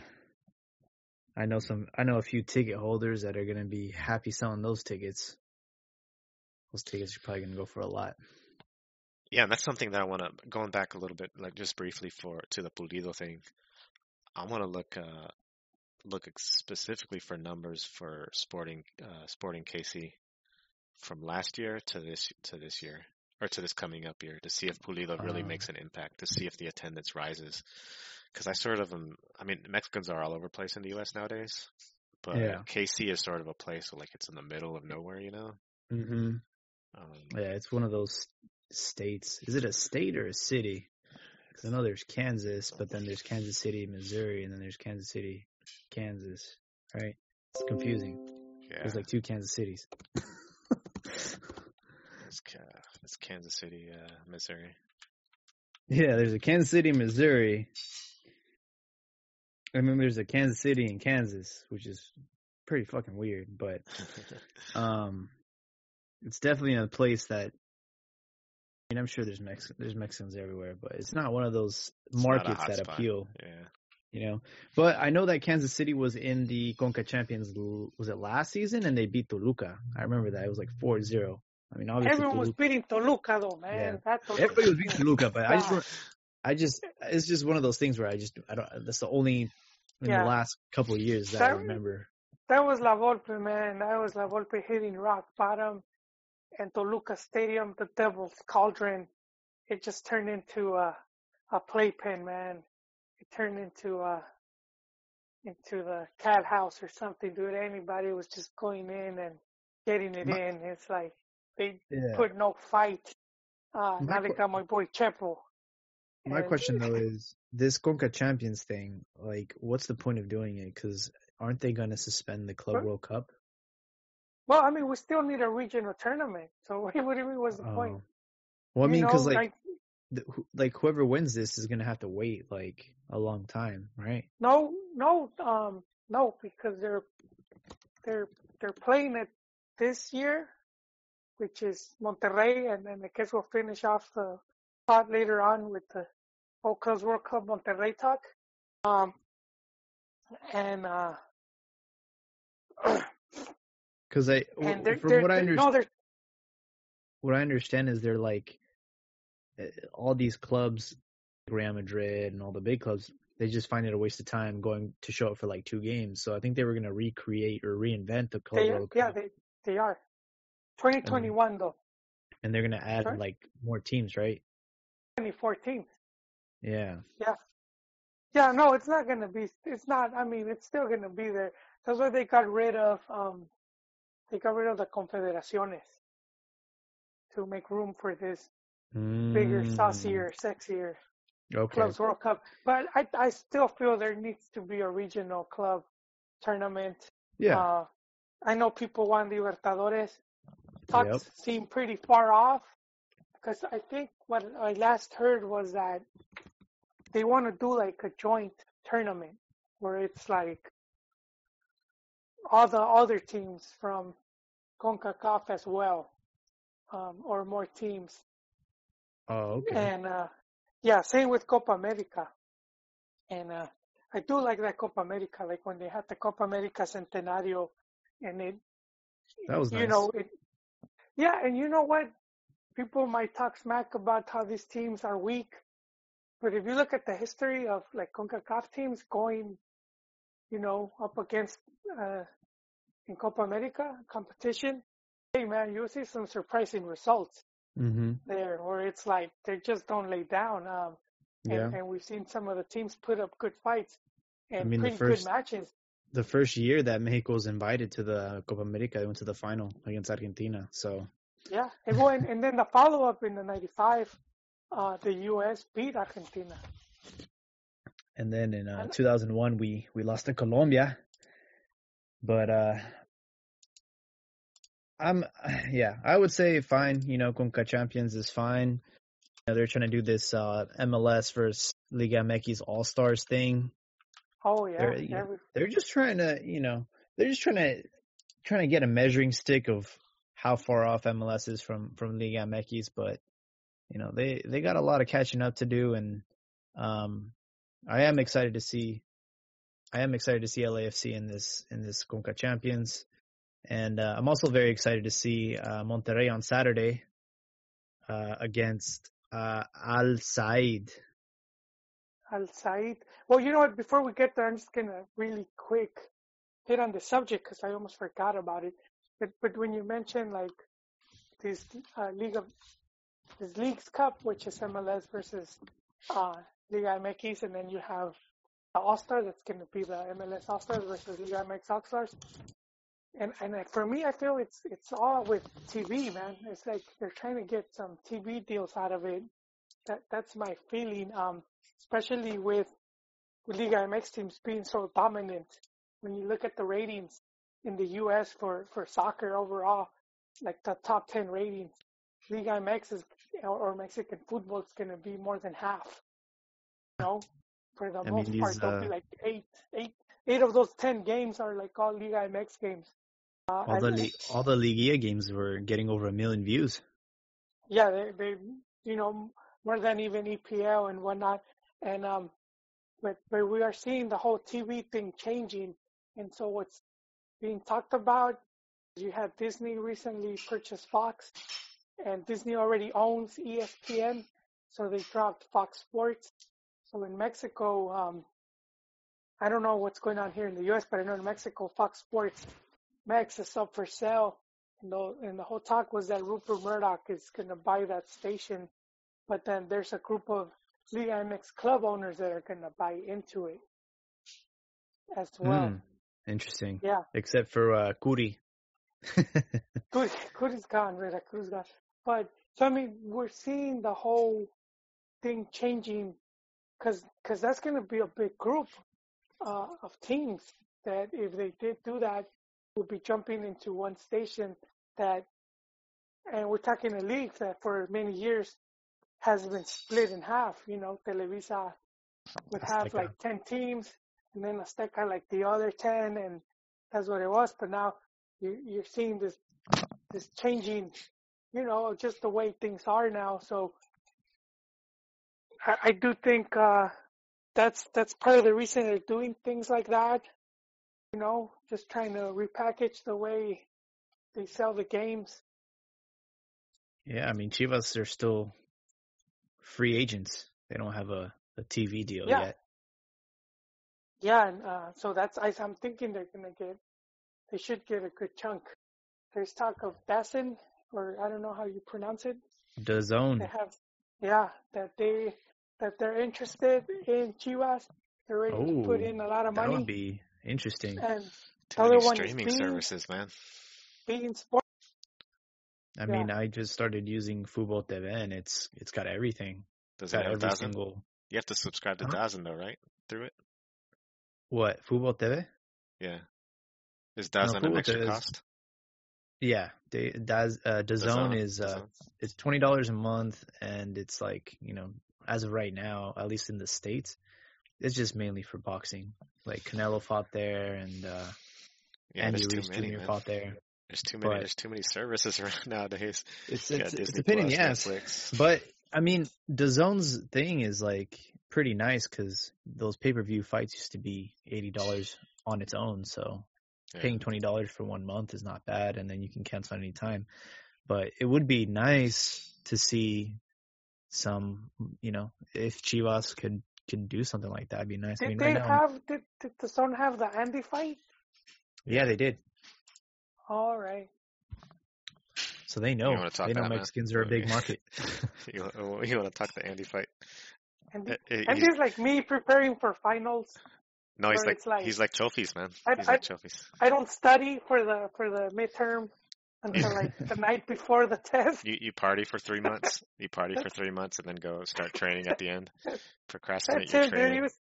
I know some I know a few ticket holders that are gonna be happy selling those tickets. Those tickets are probably gonna go for a lot. Yeah, and that's something that I want to going back a little bit, like just briefly for to the Pulido thing. I want to look uh look specifically for numbers for Sporting uh Sporting KC from last year to this to this year or to this coming up year to see if Pulido really Uh. makes an impact, to see if the attendance rises. Because I sort of am. I mean, Mexicans are all over the place in the U.S. nowadays, but Yeah. KC is sort of a place where like it's in the middle of nowhere, you know. Mm-hmm. Um, Yeah, it's one of those states. Is it a state or a city? 'Cause I know there's Kansas, but then there's Kansas City, Missouri, and then there's Kansas City, Kansas. Right? It's confusing. yeah, There's like two Kansas cities. it's, Ka- it's Kansas City, uh, Missouri. *laughs* Yeah, there's a Kansas City, Missouri. I mean, there's a Kansas City in Kansas, which is pretty fucking weird, but *laughs* um, it's definitely a place that. I mean, I'm sure there's Mex there's Mexicans everywhere, but it's not one of those It's markets that hotspot. appeal, yeah. you know. But I know that Kansas City was in the Conca Champions. Was it last season? And they beat Toluca. I remember that it was like 4-0. I mean, obviously Everyone was Toluca, beating Toluca, though, man. Yeah. That Toluca- everybody was beating Toluca, but I just God. want- I just it's just one of those things where I just I don't. That's the only in Yeah. the last couple of years that I remember. That was La Volpe, man. That was La Volpe hitting rock bottom. And Toluca Stadium, the Devil's Cauldron, it just turned into a, a playpen, man. It turned into a, into the cat house or something, dude. Anybody was just going in and getting it My- in. It's like they Yeah. put no fight. Uh, My now they got my boy Chepo. My question though is this Conca Champions thing. Like, what's the point of doing it? Because aren't they going to suspend the Club? World Cup? Well, I mean, we still need a regional tournament. So *laughs* what do you mean? What's the point? Oh. Well, I mean, because like, the, like whoever wins this is going to have to wait like a long time, right? No, no, um, no, because they're they're they're playing it this year, which is Monterrey, and then I guess we'll finish off the pot later on with the Oaklands World Cup Monterrey talk. Um, and uh, *clears throat* Because I, and they're, from they're, what I understand, no, what I understand is they're like uh, all these clubs, Real Madrid and all the big clubs. They just find it a waste of time going to show up for like two games. So I think they were gonna recreate or reinvent the Club they, World yeah, Cup, they they are. 2021 though, and they're gonna add Sorry? like more teams, right? 2014. Yeah. Yeah, Yeah, no, it's not gonna be. It's not. I mean, it's still gonna be there. That's why they got rid of. Um, they got rid of the confederaciones to make room for this bigger, Mm, saucier, sexier Okay. clubs World Cup. But I, I still feel there needs to be a regional club tournament. Yeah. Uh, I know people want Libertadores. Talks Yep. seem pretty far off because I think what I last heard was that they want to do like a joint tournament where it's like all the other teams from CONCACAF as well, um, or more teams. oh, okay. And uh, yeah, same with Copa America. And uh, I do like that Copa America, like when they had the Copa America Centenario, and it, That was you nice. know, it, yeah, and you know what? People might talk smack about how these teams are weak, but if you look at the history of like CONCACAF teams going, you know, up against uh, in Copa America competition, hey man, you'll see some surprising results hmm there, where it's like they just don't lay down. Um, and, Yeah. and we've seen some of the teams put up good fights and mean, pretty first- good matches. The first year that Mexico was invited to the Copa America, they went to the final against Argentina. So Yeah, and, well, and, and then the follow up in the '95, uh, the U.S. beat Argentina. And then in uh, 2001, we we lost to Colombia. But uh, I'm *sighs* yeah, I would say fine. You know, Conca Champions is fine. You know, they're trying to do this uh, MLS versus Liga MX All Stars thing. Oh yeah, They're- you know, They're just trying to, you know, they're just trying to trying to get a measuring stick of how far off MLS is from from Liga MX. But you know, they they got a lot of catching up to do, and um, I am excited to see. I am excited to see LAFC in this in this Conca Champions, and uh, I'm also very excited to see uh, Monterrey on Saturday uh, against uh, Al Sadd. Al Sadd. Well, you know what? Before we get there, I'm just gonna really quick hit on the subject because I almost forgot about it. But but when you mention like this uh, League of this Leagues Cup, which is MLS versus uh, Liga MX, and then you have the All Star that's gonna be the MLS All Stars versus Liga MX All Stars. And and for me, I feel it's it's all with TV, man. It's like they're trying to get some TV deals out of it. That that's my feeling. Um, especially with, with Liga MX teams being so dominant. When you look at the ratings in the U.S. for, for soccer overall, like the top 10 ratings, Liga MX is, or, Mexican football is going to be more than half. You know, for the I mean, most part, there'll be uh, like eight, eight, eight of those 10 games are like all Liga MX games. Uh, All the li- all the Liga games were getting over a million views. yeah, they, they, you know, more than even EPL and whatnot. And, um, but, but we are seeing the whole TV thing changing. And so what's being talked about, you had Disney recently purchased Fox and Disney already owns ESPN. So they dropped Fox Sports. So in Mexico, um, I don't know what's going on here in the US, but I know in Mexico, Fox Sports Max is up for sale. And the, and the whole talk was that Rupert Murdoch is going to buy that station. But then there's a group of Liga MX club owners that are going to buy into it as well. Hmm, interesting. Yeah. Except for uh, Curi. Good, *laughs* good is gone, Veracruz gone. But so I mean, we're seeing the whole thing changing because cause that's going to be a big group uh, of teams that if they did do that, would be jumping into one station that, and we're talking a league that for many years has been split in half. You know, Televisa would have Azteca. like 10 teams and then Azteca like the other 10 and that's what it was. But now you, you're seeing this this changing, you know, just the way things are now. So I, I do think uh, that's that's part of the reason they're doing things like that. You know, just trying to repackage the way they sell the games. Yeah, I mean Chivas are still free agents. They don't have a, a TV deal Yeah. yet. Yeah, and uh, so that's I, I'm thinking they're gonna get, they should get a good chunk. There's talk of Bassin, or I don't know how you pronounce it. The zone. They have, yeah, that they that they're interested in Chivas. They're ready to put Oh, in a lot of That money. would be interesting. and Too other many one is streaming being- services, man. being sport. I yeah. mean, I just started using Football TV and it's it's got everything. Does It's it got have every DAZN? single You have to subscribe to Huh? DAZN though, right? Through it? What Football TV? Yeah. Is DAZN an extra TV is- cost? Yeah, they, Daz, uh, DAZN is uh, DAZN. it's twenty dollars a month, and it's like you know, as of right now, at least in the states, it's just mainly for boxing. Like Canelo fought there, and uh, yeah, Andy Ruiz many, Jr. man. fought there. There's too many. but- There's too many services *laughs* around nowadays. It's it's, it's a pain in the ass. But I mean, the zone's thing is like pretty nice because those pay per view fights used to be eighty dollars on its own. So Yeah. paying twenty dollars for one month is not bad, and then you can cancel any time. But it would be nice to see some, you know, if Chivas could could do something like that, it'd be nice. I Did mean, they right now, have did, did the Sun have the Andy fight? yeah, they did. All right. So they know. You wanna talk They know that, man? Mexicans are a big *laughs* market. *laughs* you, want- you want to talk the Andy fight? Andy, Uh, uh, he's- like me preparing for finals. no, he's like, like- he's like trophies, man. I- he's I- like trophies. I don't study for the for the midterm until like the *laughs* night before the test. You you party for three months. You party for three months and then go start training at the end. Procrastinate That's your it, dude. He training. was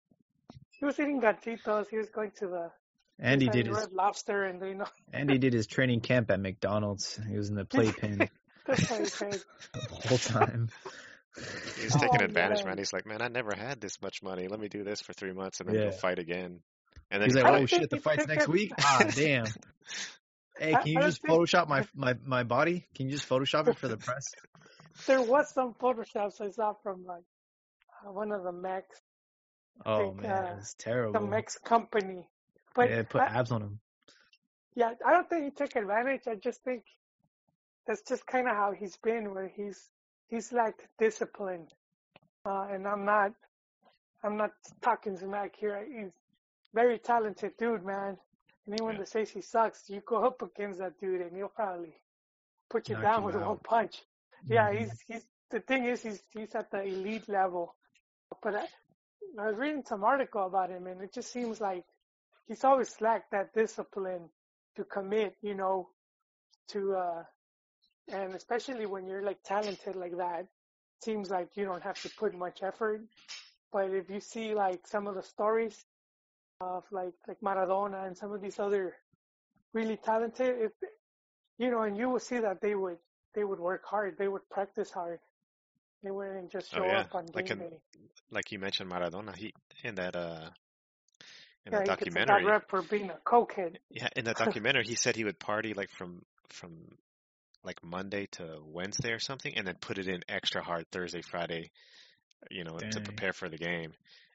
he was eating ganchitos. He was going to the Andy having did his Red Lobster, and you know Andy did his training camp at McDonald's. He was in the *laughs* playpen that's how he said. the whole time. He's taking Oh, advantage, man. man. He's like, man, I never had this much money. Let me do this for three months and then Yeah. go fight again. And then He's he like, I oh shit, the fight's next week. it- Ah, damn. Hey, can you just Photoshop my my my body? Can you just Photoshop it for the press? *laughs* There was some photoshops I saw from like uh, one of the Mex, Oh think, man, uh, it's terrible. the terrible. Mex company. But yeah, put I- abs on him. Yeah, I don't think he took advantage. I just think that's just kind of how he's been, where he's he's lacked discipline. Uh, and I'm not, I'm not talking smack here. He's very talented dude, man. Anyone Yeah. that says he sucks, you go up against that dude, and he'll probably put you Knock down you with out. one punch. Yeah, Mhm. he's he's the thing is he's he's at the elite level. But I, I was reading some article about him, and it just seems like he's always lacked that discipline to commit, you know, to uh, and especially when you're like talented like that, seems like you don't have to put much effort. But if you see like some of the stories of like like Maradona and some of these other really talented, if you know, and you will see that they would they would work hard, they would practice hard. They wouldn't just Oh, show yeah. up on Like game in- day. like you mentioned Maradona, he in that uh in Yeah, that he gets a documentary. rep for being a cokehead. Yeah, in that documentary, he said he would party like from from like Monday to Wednesday or something, and then put it in extra hard Thursday, Friday, you know, to prepare for the game.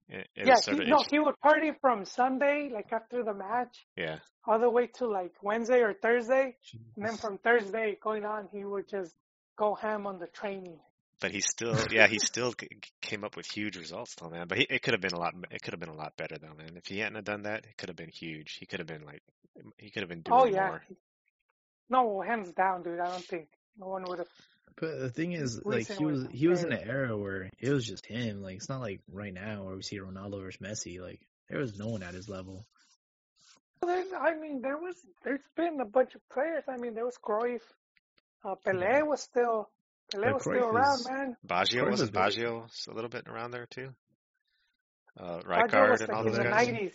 It, it yeah, he, no, he would party from Sunday, like after the match, yeah, all the way to like Wednesday or Thursday, and then from Thursday going on, he would just go ham on the training. but he still, yeah, he still came up with huge results, though, man. But he, it could have been a lot, it could have been a lot better, though, man. If he hadn't have done that, it could have been huge. He could have been like, he could have been oh, doing Oh yeah, more. No, hands down, dude. I don't think no one would have. But the thing is, like he was was he was in very- an era where it was just him. Like it's not like right now where we see Ronaldo versus Messi. Like there was no one at his level. There's, I mean, there was, there's been a bunch of players. I mean, there was Cruyff. Uh, Pelé Yeah. was still, Pelé But was still Cruyff around, man. Baggio Cruyff was was. Baggio was a little bit around there too. Uh, Baggio Rijkaard was and all in those the guys. nineties.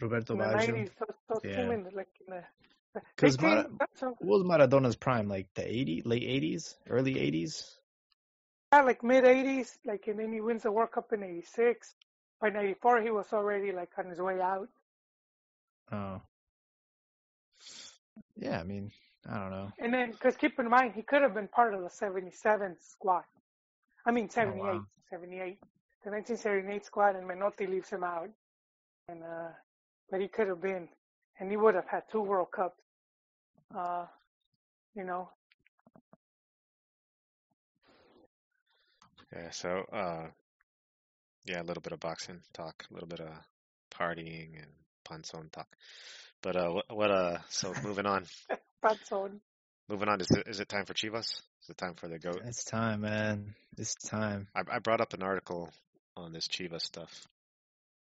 Roberto In the Baggio. nineties, those, those Yeah. came in like in the. They 'Cause came- Mara- so- What was Maradona's prime? Like the 80, late 80s, early 80s. yeah, like mid eighties, like and then he wins the World Cup in eighty six. By ninety four, he was already like on his way out. Oh, Yeah, I mean, I don't know. And then, because keep in mind, he could have been part of the 77 squad. I mean, 78, wow. 78. The 1978 squad, and Menotti leaves him out. And, uh, but he could have been, and he would have had two World Cups. Uh, you know, Yeah. So, uh, yeah, a little bit of boxing talk, a little bit of partying and panzon talk. But uh, what, what uh, so moving on, *laughs* that's on. moving on. Is it is it time for Chivas? Is it time for the goat? It's time, man. It's time. I, I brought up an article on this Chivas stuff.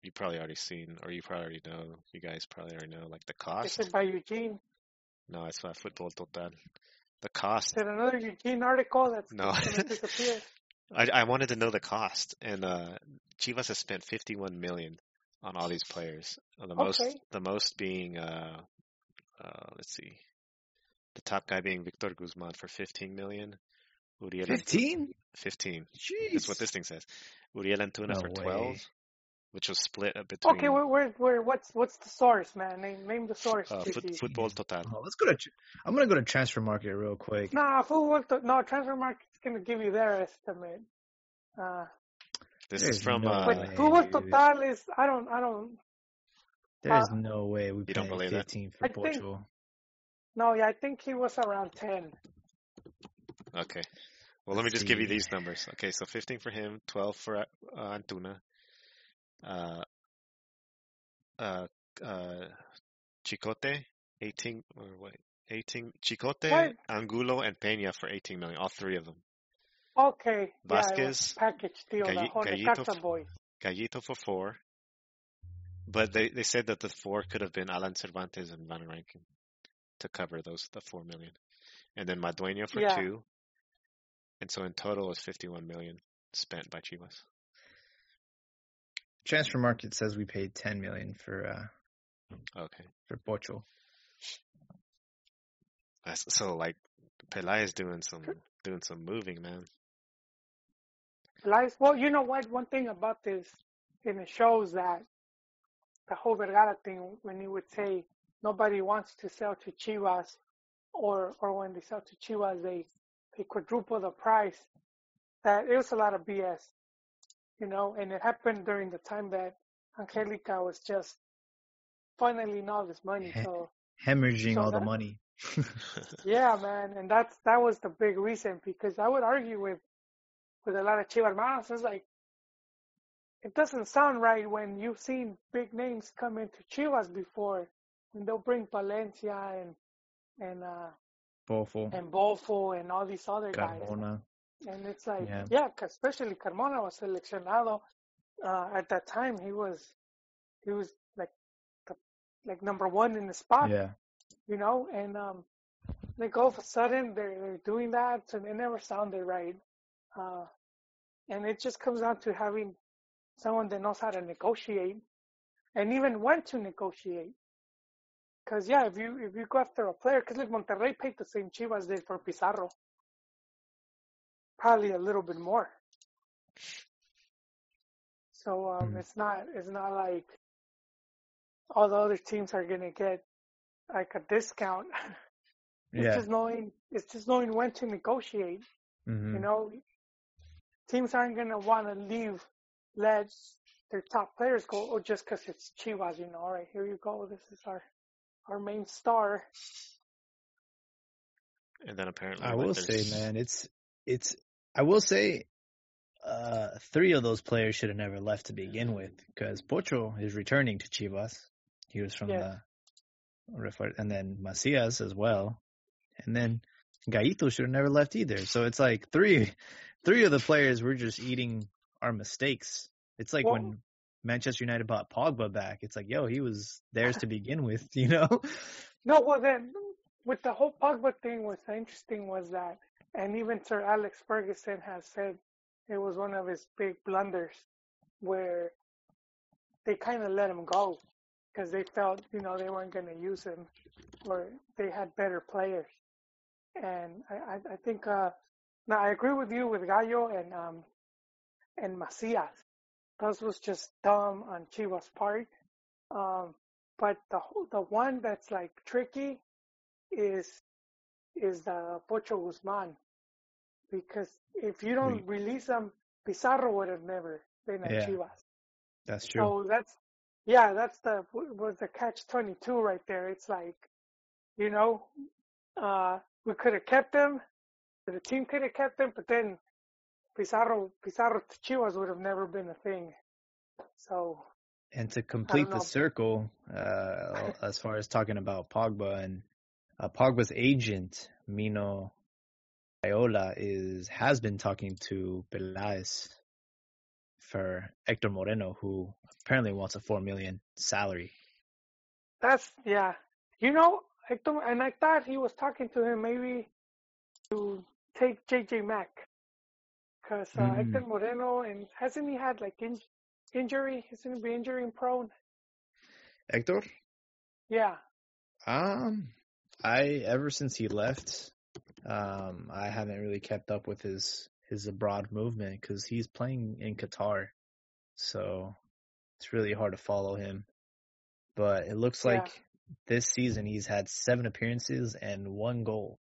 You probably already seen, or you probably already know. You guys probably already know, like the cost. This is by Eugene. No, it's not Football Total. The cost. Is another Eugene article that's No. going to disappear? *laughs* I, I wanted to know the cost, and uh, Chivas has spent 51 million on all these players. Uh, the most, the most being, uh, uh, let's see, the top guy being Victor Guzman for 15 million. Uriel Fifteen? 15. Jeez. That's what this thing says. Uriel Antuna No for way. 12, which was split up between Okay, where, where, where, what's, what's the source, man? Name, name the source. uh, foot, Football Total. Oh, let's go to. I'm gonna go to Transfermarkt real quick. Nah, football, to, no, Transfermarkt's going to give you their estimate. Uh, This There's is from, no uh, but way. Fútbol dude. Total is, I don't, I don't, There's uh, no way we You don't paid believe that? 15 for I think- Portugal. no, yeah, I think he was around 10. Okay. Well, let me just give you these numbers. Okay, so 15 for him, 12 for uh, Antuna, uh, uh, uh, Chicote, 18, or what, 18, Chicote, What? Angulo, and Peña for 18 million, all three of them. Okay, yeah, Vasquez, package deal, the Galli- Gallito boys. Gallito for four, but they, they said that the four could have been Alan Cervantes and Van Rankin to cover those, the 4 million. And then Madueño for Yeah. two. And so in total it was 51 million spent by Chivas. Transfermarkt says we paid 10 million for uh Okay. for Portugal. That's, so like Pelaez doing some doing some moving, man. Lies. Well, you know what? One thing about this, and it shows that the whole Vergara thing, when he would say nobody wants to sell to Chivas, or or when they sell to Chivas, they they quadruple the price. That it was a lot of BS, you know. And it happened during the time that Angelica was just funneling all this money. So Hemorrhaging So all the money. *laughs* yeah, man, and that's that was the big reason because I would argue with with a lot of Chivas hermanos. It's like it doesn't sound right when you've seen big names come into Chivas before, and they'll bring Valencia and and uh Bofo, and Bofo and all these other guys, Carmona. And it's like Yeah. yeah, especially Carmona was seleccionado uh, at that time. He was he was like the like number one in the spot Yeah. you know, and um, like all of a sudden they're, they're doing that, and it never sounded right. Uh, and it just comes down to having someone that knows how to negotiate, and even when to negotiate. Because yeah, if you if you go after a player, because like Monterrey paid the same Chivas did for Pizarro, probably a little bit more. So um, Hmm. it's not it's not like all the other teams are gonna get like a discount. *laughs* It's Yeah. just knowing it's just knowing when to negotiate. Mm-hmm. You know, teams aren't gonna want to leave, let their top players go, or just because it's Chivas. You know, all right, here you go. This is our our main star. and then apparently I like, will say, man, it's it's. I will say, uh, three of those players should have never left to begin with, because Pocho is returning to Chivas. He was from Yes. the, and then Macias as well, and then Gaito should have never left either. So it's like three, *laughs* three of the players were just eating our mistakes. It's like Well- when Manchester United bought Pogba back. It's like, yo, he was theirs to *laughs* begin with, *laughs* you know? No, well then, with the whole Pogba thing, what's interesting was that, and even Sir Alex Ferguson has said it was one of his big blunders, where they kind of let him go because they felt, you know, they weren't going to use him, or they had better players. And I, I, I think, uh, now I agree with you with Gallo and um, and Macias. Those was just dumb on Chivas' part. Um, but the the one that's like tricky is is the Pocho Guzman because if you don't release him, Pizarro would have never been at Yeah. Chivas. That's true. So that's yeah, that's the was the catch twenty two right there. It's like, you know, uh we could have kept him, the team could have kept him, but then Pizarro Pizarro to Chivas would have never been a thing. So And to complete the circle, uh, as far as talking about Pogba and uh, Pogba's agent, Mino Raiola, is has been talking to Pelaez for Hector Moreno, who apparently wants a four million salary. that's yeah. You know, Hector, and I thought he was talking to him maybe to take JJ Mack because uh, Mm. Hector Moreno and hasn't he had like in, injury? Hasn't he injury prone? Hector, Yeah. um, I ever since he left, um, I haven't really kept up with his his abroad movement because he's playing in Qatar, so it's really hard to follow him. But it looks Yeah. like this season he's had seven appearances and one goal.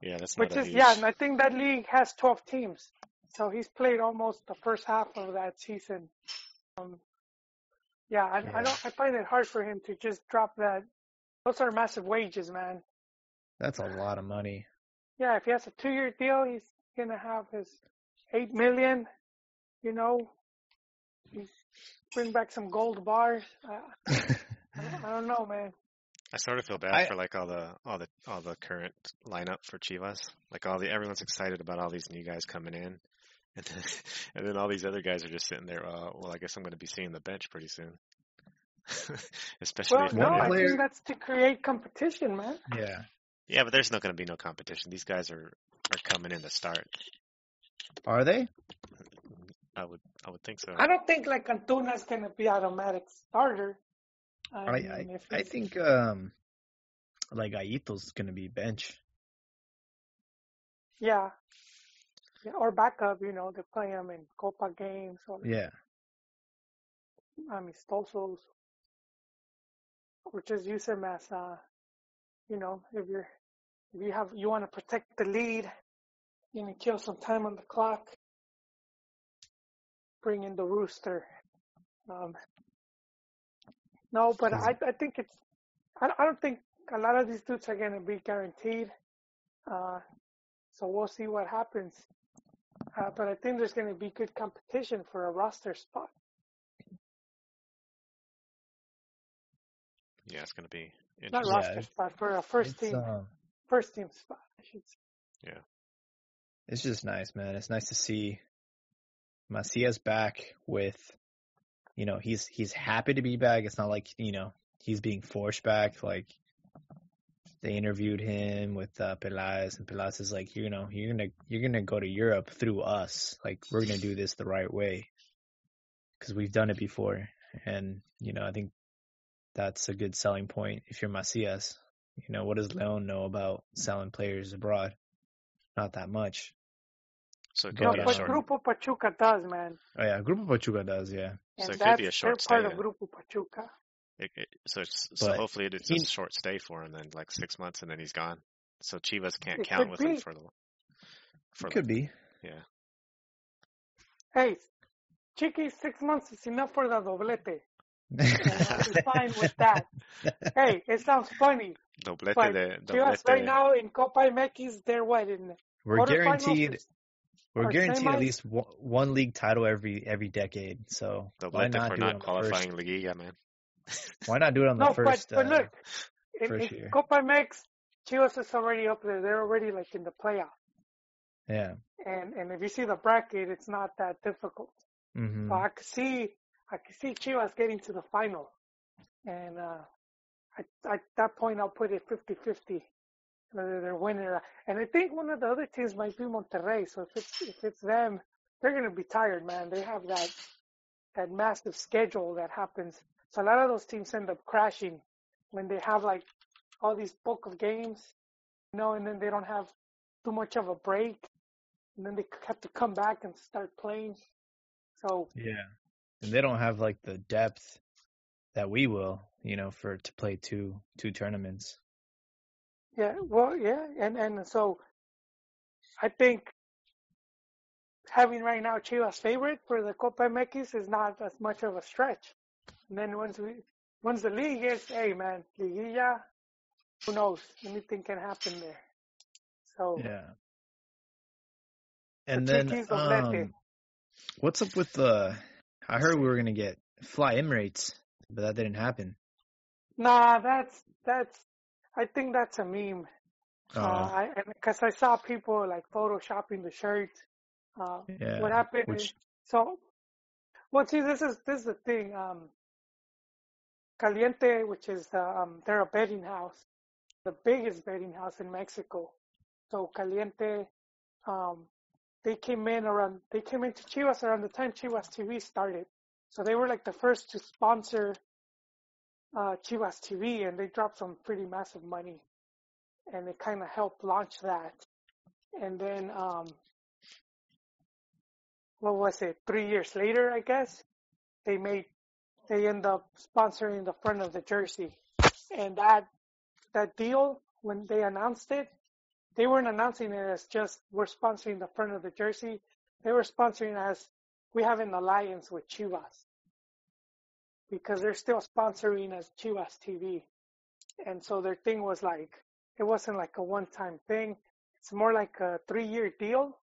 Yeah, that's not Which a is huge. yeah, and I think that league has twelve teams, so he's played almost the first half of that season. Um, yeah, I, Yeah. I don't. I find it hard for him to just drop that. Those are massive wages, man. That's a lot of money. Yeah, if he has a two-year deal, he's gonna have his eight million. You know, he's bring back some gold bars. Uh, I, don't, I don't know, man. I sort of feel bad I- for like all the all the all the current lineup for Chivas. Like all the everyone's excited about all these new guys coming in, and then *laughs* and then all these other guys are just sitting there. Uh, well, I guess I'm going to be seeing the bench pretty soon. *laughs* Especially Well, if no, I think that's to create competition, man. yeah. yeah, but there's not going to be no competition. These guys are are coming in to start. Are they? I would I would think so. I don't think like Antuna's gonna be automatic starter. I, I mean, I, I think um like Aito's gonna be bench. Yeah. Yeah, or backup, you know, they play them in Copa games or Yeah. amistosos, or just use him as, uh, you know, if you're, if you have, you want to protect the lead, you know, kill some time on the clock, bring in the rooster. Um, no, but I, I think it's, I, I don't think a lot of these dudes are going to be guaranteed. Uh, so we'll see what happens. Uh, but I think there's going to be good competition for a roster spot. Yeah, it's going to be Not roster it's- spot for a first team, um, first team spot. I should say. Yeah, it's just nice, man. It's nice to see Macias back with, you know, he's he's happy to be back. It's not like you know he's being forced back. Like they interviewed him with uh, Pelaez, and Pelaez is like, you know, you're gonna you're gonna go to Europe through us. Like we're gonna do this the right way because we've done it before, and you know, I think that's a good selling point if you're Macias. You know, what does Leon know about selling players abroad? Not that much. So it But, No, could be a but short. Grupo Pachuca does, man. Oh yeah, Grupo Pachuca does, yeah. And So it could that's be a short they're part of then. Grupo Pachuca. It, it, so it's, so hopefully it's he- a short stay for him then, like six months, and then he's gone. So Chivas can't count could with him for the for Could be. the, yeah. Hey, Chiqui, six months is enough for the doblete. I'll *laughs* fine with that. Hey, it sounds funny, Doblete but de Chivas doblete. right now in Copa MX, they're what in We're guaranteed. We're guaranteed at least one, one league title every every decade. So why not for do not qualifying first? Liga, man. Why not do it on the No, first? but but uh, look, first in year. Copa MX, Chivas is already up there. They're already like in the playoff. yeah. And and if you see the bracket, it's not that difficult. hmm So I could see I could see Chivas getting to the final. And uh I, at that point I'll put it 50-50 whether they're winning or and I think one of the other teams might be Monterrey. So if it's if it's them, they're gonna be tired, man. They have that that massive schedule that happens. So a lot of those teams end up crashing when they have like all these bulk of games, you know, and then they don't have too much of a break, and then they have to come back and start playing. So Yeah. And they don't have like the depth that we will, you know, for to play two two tournaments. Yeah, well, yeah, and and so I think having right now Chivas favorite for the Copa MX is not as much of a stretch. And then once we once the league is, hey man, Liguilla, who knows? Anything can happen there. So Yeah. And The then um, what's up with the? I heard we were gonna get Fly Emirates, but that didn't happen. nah, that's that's I think that's a meme. Oh, Uh, I because I saw people like photoshopping the shirt. Uh, yeah. what happened Which is so well see this is this is the thing um caliente which is the um they're a betting house the biggest betting house in mexico. So caliente um they came in around they came into chivas around the time chivas tv started. So they were like the first to sponsor uh chivas tv and they dropped some pretty massive money. And it kind of helped launch that. And then um what was it, three years later, I guess, they made, they end up sponsoring the front of the jersey. And that, that deal, when they announced it, they weren't announcing it as just, we're sponsoring the front of the jersey. They were sponsoring as, we have an alliance with Chivas. Because they're still sponsoring as Chivas TV. And so their thing was like, it wasn't like a one-time thing. It's more like a three-year deal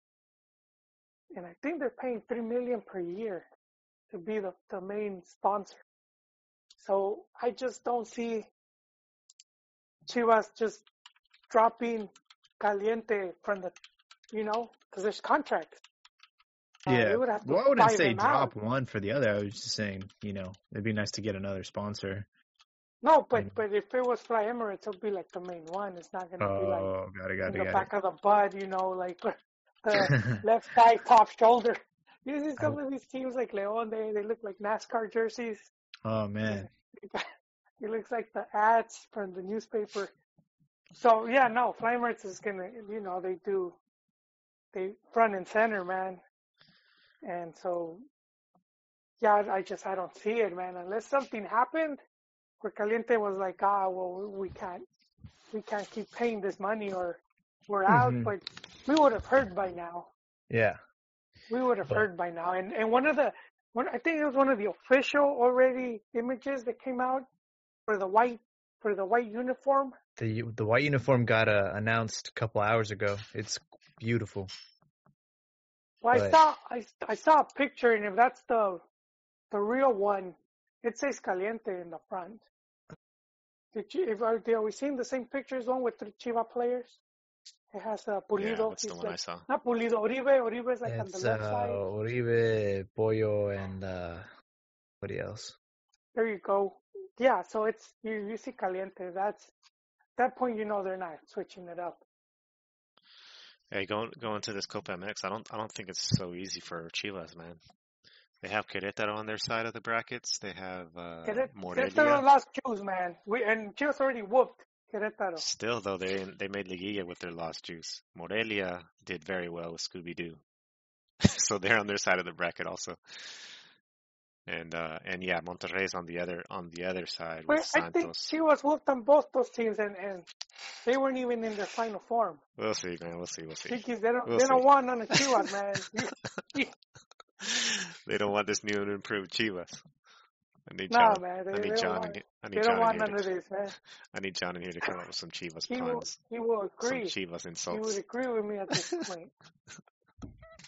and I think they're paying three million per year to be the, the main sponsor. So I just don't see Chivas just dropping Caliente from the, you know, because there's contracts. Uh, yeah. they would have to Well, I wouldn't say them out. drop one for the other. I was just saying, you know, it'd be nice to get another sponsor. No, but Mm. but if it was Fly Emirates, it'll be like the main one. It's not gonna be like Oh, got it, got in it, the back of the butt, you know, like *laughs* the *laughs* left thigh, top shoulder. You see some I- of these teams like Leon, they they look like NASCAR jerseys. oh man. *laughs* It looks like the ads from the newspaper. So yeah, no, Fly is gonna, you know, they do, they front and center, man. And so, yeah, I just I don't see it, man. Unless something happened, where Caliente was like, ah, well, we can't, we can't keep paying this money, or we're out. Mhm. But we would have heard by now. Yeah. We would have But- heard by now. And and one of the one I think it was one of the official already images that came out for the white for the white uniform. The the white uniform got uh, announced a couple hours ago. It's beautiful. Well, I saw I I saw a picture, and if that's the the real one, it says Caliente in the front. Did you? If are, are we seeing the same pictures? One with three Chiva players. It has a Yeah, Pulido. that's the He's one I saw. not Pulido. Oribe. Oribe is like on It's the uh, side. Oribe, Pollo, and uh, what else? There you go. Yeah, so it's you you see Caliente. That's that point you know they're not switching it up. Hey, going going to this Copa MX, I don't I don't think it's so easy for Chivas, man. They have Querétaro on their side of the brackets. They have uh, Queret- Querétaro Morelia. lost Jews, man. We and Chivas already whooped Querétaro. Still, though, they they made Liguilla with their lost juice. Morelia did very well with Scooby Doo, *laughs* so they're on their side of the bracket also. And uh and yeah, Monterrey's on the other on the other side with Well, I think she was whooped on both those teams, and, and they weren't even in their final form. We'll see, man. We'll see. We'll see. They don't We'll they don't want none of Chivas, man. *laughs* they don't want this new and improved Chivas. I need no, John. man, they, I need don't John. want, In, I they need don't John want in none here. of To, this, man. *laughs* I need John in here to come up with some Chivas He will puns, he will some agree. Chivas He would agree with me at this *laughs* point.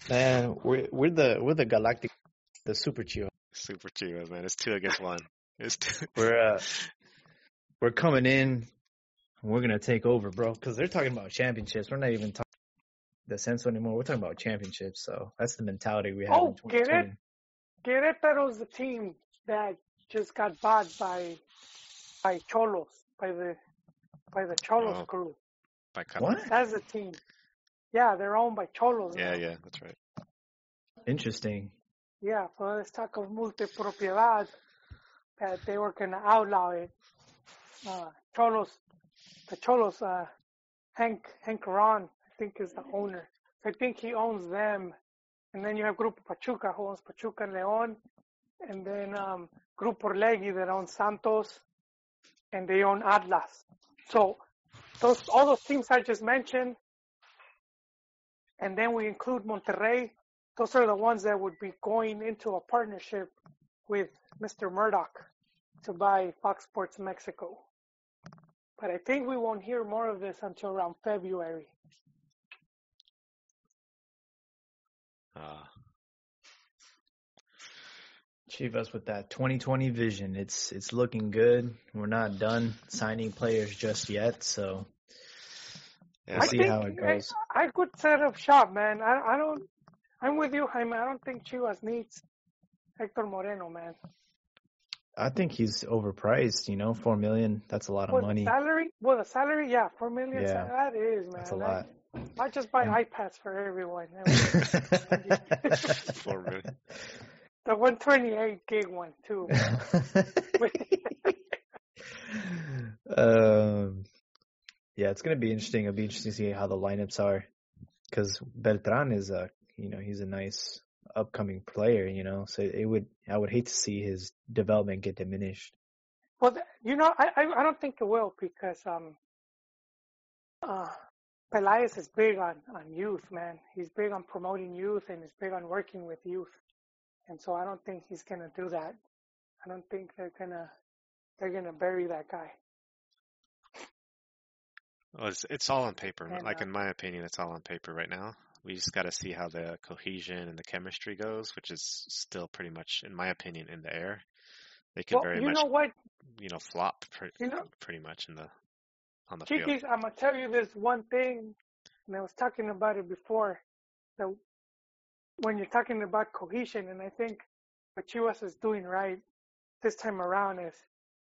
Man, we're we're the we're the galactic, the super chill. Super Chivas, man. It's two against one. It's two. *laughs* We're uh, we're coming in. and We're gonna take over, bro. Because they're talking about championships. We're not even talking the sense anymore. We're talking about championships. So that's the mentality we have Oh, in get it? 2020. Querétaro's the team that just got bought by by Xolos, by the by the Xolos Oh. crew. By Carlos. What? That's the team. Yeah, they're owned by Xolos. Yeah, now. yeah, that's right. Interesting. Yeah, so let's talk of multipropiedad that they were gonna outlaw it. Uh, Xolos, the Xolos, uh, Hank Hank Rhon, I think is the owner. I think he owns them, and then you have Grupo Pachuca who owns Pachuca and León. And then um, Grupo Orlegi that owns Santos, and they own Atlas. So those all those teams I just mentioned, and then we include Monterrey. Those are the ones that would be going into a partnership with Mr. Murdoch to buy Fox Sports Mexico. But I think we won't hear more of this until around February. Uh, Chivas with that 2020 vision. It's it's looking good. We're not done signing players just yet, so we'll I see think how it goes. I, I could set up shop, man. I I don't. I'm with you, Jaime. I don't think Chivas needs Hector Moreno, man. I think he's overpriced. You know, four million. That's a lot of Well, money. salary, well, the salary, yeah, four million. Yeah. That is, man. That's a That- lot. I just buy And- iPads for everyone. *laughs* *laughs* *laughs* four million. The 128 gig one too. *laughs* um, yeah, it's gonna be interesting. It'll be interesting to see how the lineups are, because Beltran is a, you know, he's a nice upcoming player. You know, so it would, I would hate to see his development get diminished. Well, you know, I, I I don't think it will because um, uh, Pelaez is big on on youth, man. He's big on promoting youth and he's big on working with youth, and so I don't think he's gonna do that. I don't think they're gonna they're gonna bury that guy. Well, it's, it's all on paper. And, like uh, in my opinion, it's all on paper right now. We just got to see how the cohesion and the chemistry goes, which is still pretty much, in my opinion, in the air. They could Well, very you much, know what, you know, flop pre- you know, pretty much in the on the field. I'm gonna tell you this one thing, and I was talking about it before. That when you're talking about cohesion, and I think what Chivas is doing right this time around is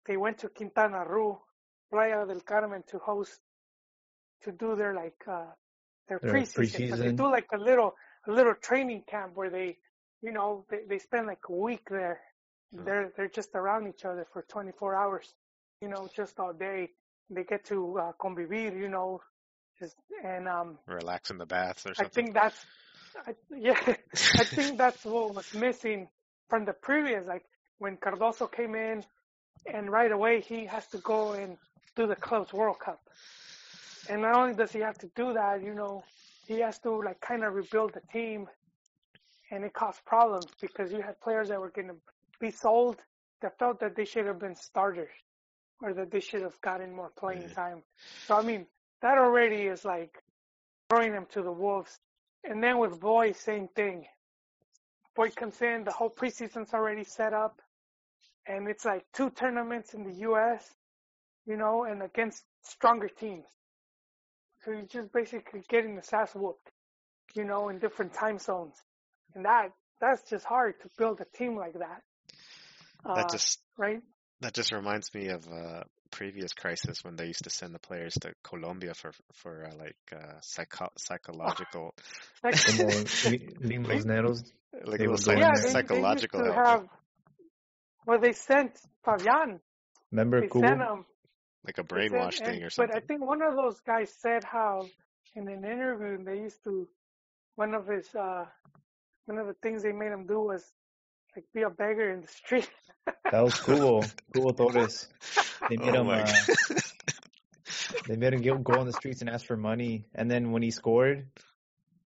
they went to Quintana Roo, Playa del Carmen to host, to do their like uh their Their preseason. But they do like a little a little training camp where they, you know, they they spend like a week there. Oh. They're they're just around each other for 24 hours, you know, just all day they get to uh, convivir, you know, just and um, Relax in the baths or something. I think that's, I, yeah, *laughs* I think that's what was missing from the previous. Like when Cardozo came in, and right away he has to go and do the clubs World Cup, and not only does he have to do that, you know, he has to like kind of rebuild the team, and it caused problems because you had players that were going to be sold that felt that they should have been starters or that they should have gotten more playing Yeah. time. So I mean, that already is like throwing them to the wolves. And then with Boy, same thing. Boy comes in, the whole preseason's already set up, and it's like two tournaments in the U.S., you know, and against stronger teams. So you're just basically getting the ass whooped, you know, in different time zones, and that that's just hard to build a team like that. Uh, that just right? that just reminds me of uh previous crisis when they used to send the players to Colombia for for uh, like uh psycho- psychological Like, limos negros. like They psych- yeah, they, psychological they used to help, have. Well, they sent Fabian. Remember They Cubo? sent him. like a They said- brainwash and- thing or something. But. I think one of those guys said how in an interview they used to one of his uh one of the things they made him do was like be a beggar in the street. *laughs* That was Cubo. Cubo Torres. They made oh him. Uh, *laughs* they made him go, go on the streets and ask for money, and then when he scored,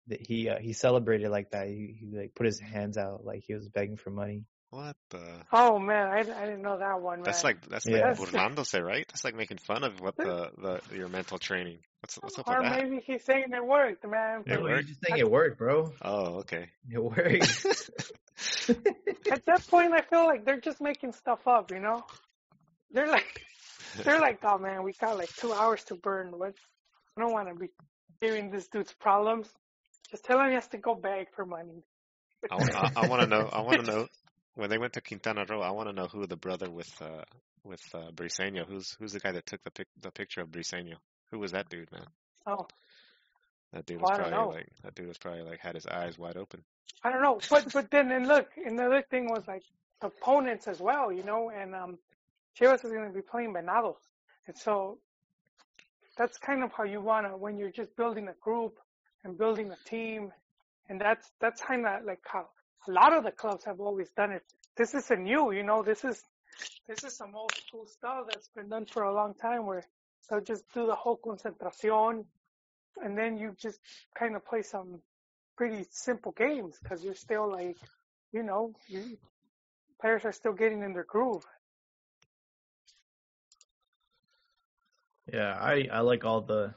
he uh, he celebrated like that. He, he like put his hands out like he was begging for money. What the? oh man, I, I didn't know that one. Man. That's like that's *laughs* Yeah. like burlándose, right? That's like making fun of what the, the your mental training. What's what's up or with that? maybe he's saying it worked, man. It but No, worked. he's just saying it worked, bro. Oh, okay. It worked. *laughs* At that point, I feel like they're just making stuff up. You know, they're like *laughs* they're like, oh man, we got like two hours to burn. What? I don't want to be giving this dude's problems. Just tell him he has to go beg for money. I, I, I want to know. I want to know when they went to Quintana Roo. I want to know who the brother with uh with uh Briseño. Who's who's the guy that took the pic, the picture of Briseño? Who was that dude, man? Oh, That dude was don't probably like that dude was probably like had his eyes wide open. I don't know, but but then and look, another thing was like opponents as well, you know, and um, Chivas is going to be playing Venados, and so that's kind of how you want to when you're just building a group and building a team, and that's that's kind of like how a lot of the clubs have always done it. This isn't new, you know. This is this is some old school stuff that's been done for a long time, where they'll just do the whole concentración, and then you just kind of play some pretty simple games because you're still like, you know, you, players are still getting in their groove. Yeah, I I like all the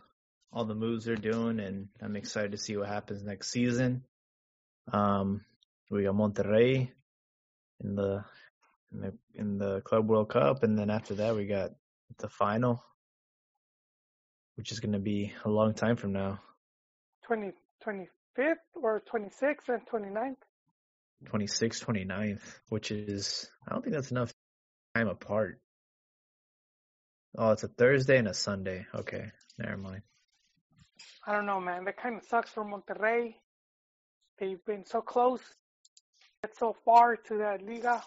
all the moves they're doing, and I'm excited to see what happens next season. Um, we got Monterrey in the in the in the Club World Cup, and then after that we got the final, which is going to be a long time from now. 20, 25th or 26th and 29th. 26th, 29th, which is I don't think that's enough time apart. Oh, it's a Thursday and a Sunday. Okay, never mind. I don't know, man. That kind of sucks for Monterrey. They've been so close, get so far to that Liga.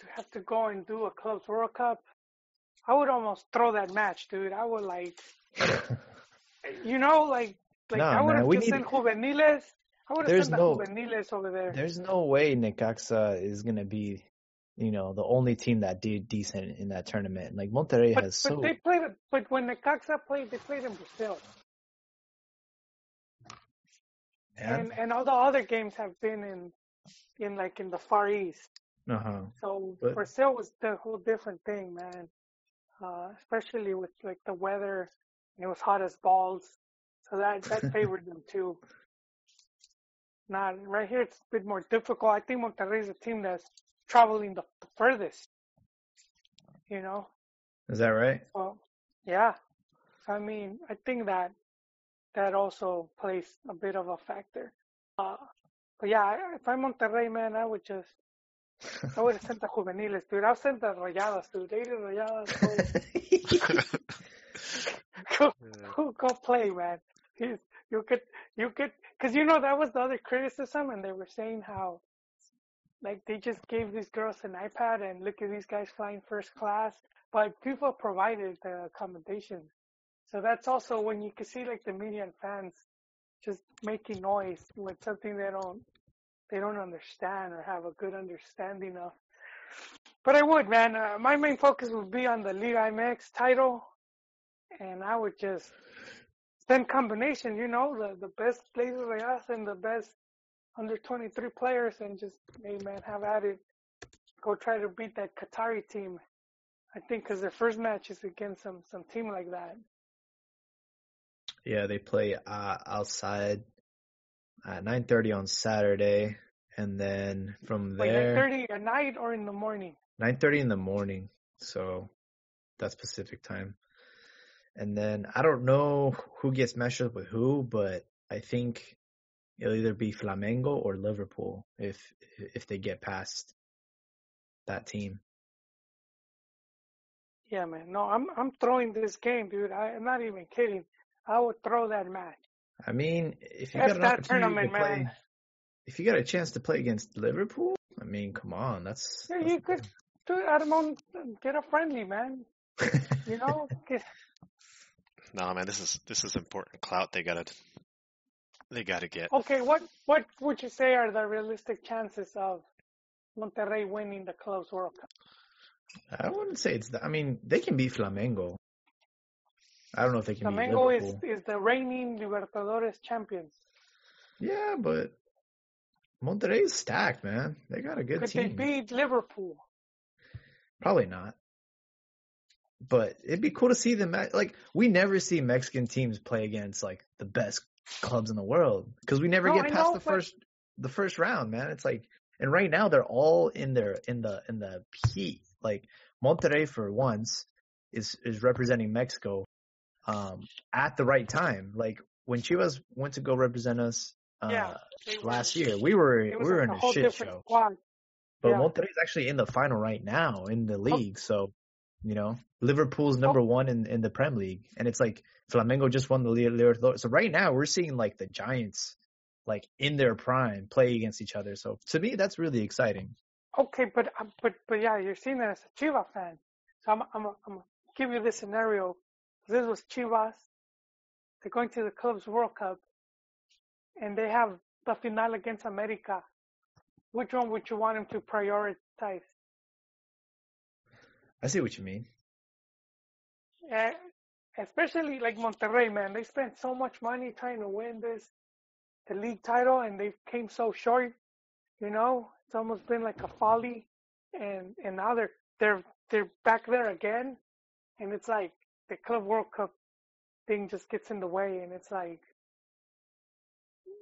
To have to go and do a Clubs World Cup, I would almost throw that match, dude. I would like, *laughs* you know, like, like I would man, have just need- sent juveniles. I would have There's sent the no- juveniles over there. There's no way Necaxa is gonna be, you know, the only team that did decent in that tournament. Like Monterrey But, has but so they played, but when Necaxa played, they played in Brazil, and and all the other games have been in, in like in the Far East. Uh huh. So But- Brazil was the whole different thing, man. Uh, especially with like the weather, it was hot as balls, so that that favored them *laughs* too. Not right here, it's a bit more difficult. I think Monterrey is a team that's traveling the, the furthest. You know, Is that right? well, yeah. I mean, I think that that also plays a bit of a factor. Uh, but yeah, if I'm Monterrey, man, I would just I would have sent the juveniles, dude. I'll send the rayadas, dude. They the rayadas. *laughs* Go, go, go play, man. You, could, you could, cause you know that was the other criticism, and they were saying how, like, they just gave these girls an iPad and look at these guys flying first class, but people provided the accommodation. So that's also when you can see like the media and fans just making noise with something they don't they don't understand or have a good understanding of. But I would, man. Uh, my main focus would be on the Liga MX title, and I would just send combination. You know, the the best players Reyes and the best under 23 players, and just hey, man, have at it. Go try to beat that Qatari team. I think because their first match is against some some team like that. Yeah, they play uh, outside at 9:30 on Saturday, and then from Wait, there 9:30 at night or in the morning? 9:30 in the morning. So that's Pacific time. And then I don't know who gets matched up with who, but I think it'll either be Flamengo or Liverpool if if they get past that team. Yeah, man. No, I'm I'm throwing this game, dude. I, I'm not even kidding. I would throw that match. I mean, if you That's got an that opportunity tournament, to play, man. if you got a chance to play against Liverpool, I mean, come on, that's, Yeah, that's you could do it at on get a friendly, man. You know, *laughs* get, No, man, this is this is important clout. They gotta they gotta get. okay. What what would you say are the realistic chances of Monterrey winning the Clubs World Cup? I wouldn't say it's that. I mean, they can beat Flamengo. I don't know if they can Flamengo beat is Liverpool. is the reigning Libertadores champions. Yeah, but Monterrey is stacked, man. They got a good Could team. they beat Liverpool? Probably not. But it'd be cool to see them. Like we never see Mexican teams play against like the best clubs in the world because we never No, get past know, the but- first the first round, man. It's like and right now they're all in their in the in the heat. Like Monterrey for once is is representing Mexico um at the right time. Like when Chivas went to go represent us uh Yeah, They were- last year, we were we were like in a a shit show. squad. But Yeah. Monterrey's actually in the final right now in the Oh. league. So, you know, Liverpool's number one in, in the Prem League. And it's like Flamengo just won the Li- Libertadores. So right now we're seeing like the Giants like in their prime play against each other. So to me, that's really exciting. Okay, but uh, but but yeah, you're seeing that as a Chivas fan. So I'm I'm I'm gonna give you this scenario. This was Chivas. They're going to the club's World Cup, and they have the final against America, which one would you want him to prioritize? I see what you mean. Eh, especially like Monterrey, man. They spent so much money trying to win this the league title, and they came so short. You know, it's almost been like a folly, and and now they're they're they're back there again, and it's like the Club World Cup thing just gets in the way, and it's like,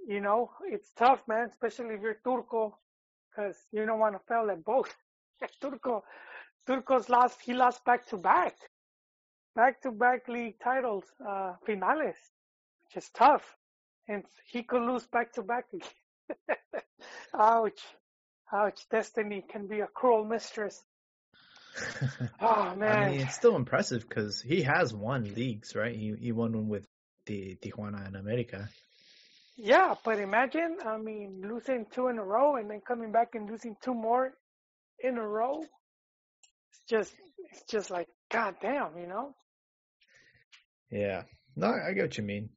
you know, it's tough, man, especially if you're Turco, because you don't want to fail at both. *laughs* Turco, Turco's lost. He lost back to back, back to back league titles, uh, finales, which is tough, and he could lose back to back again. *laughs* Ouch. Ouch. Destiny can be a cruel mistress. Oh man. *laughs* I mean, it's still impressive because he has won leagues, right? He he won one with the Tijuana and America. Yeah, but imagine, I mean, losing two in a row and then coming back and losing two more in a row. It's just, it's just like, god damn, you know? Yeah. No, I get what you mean.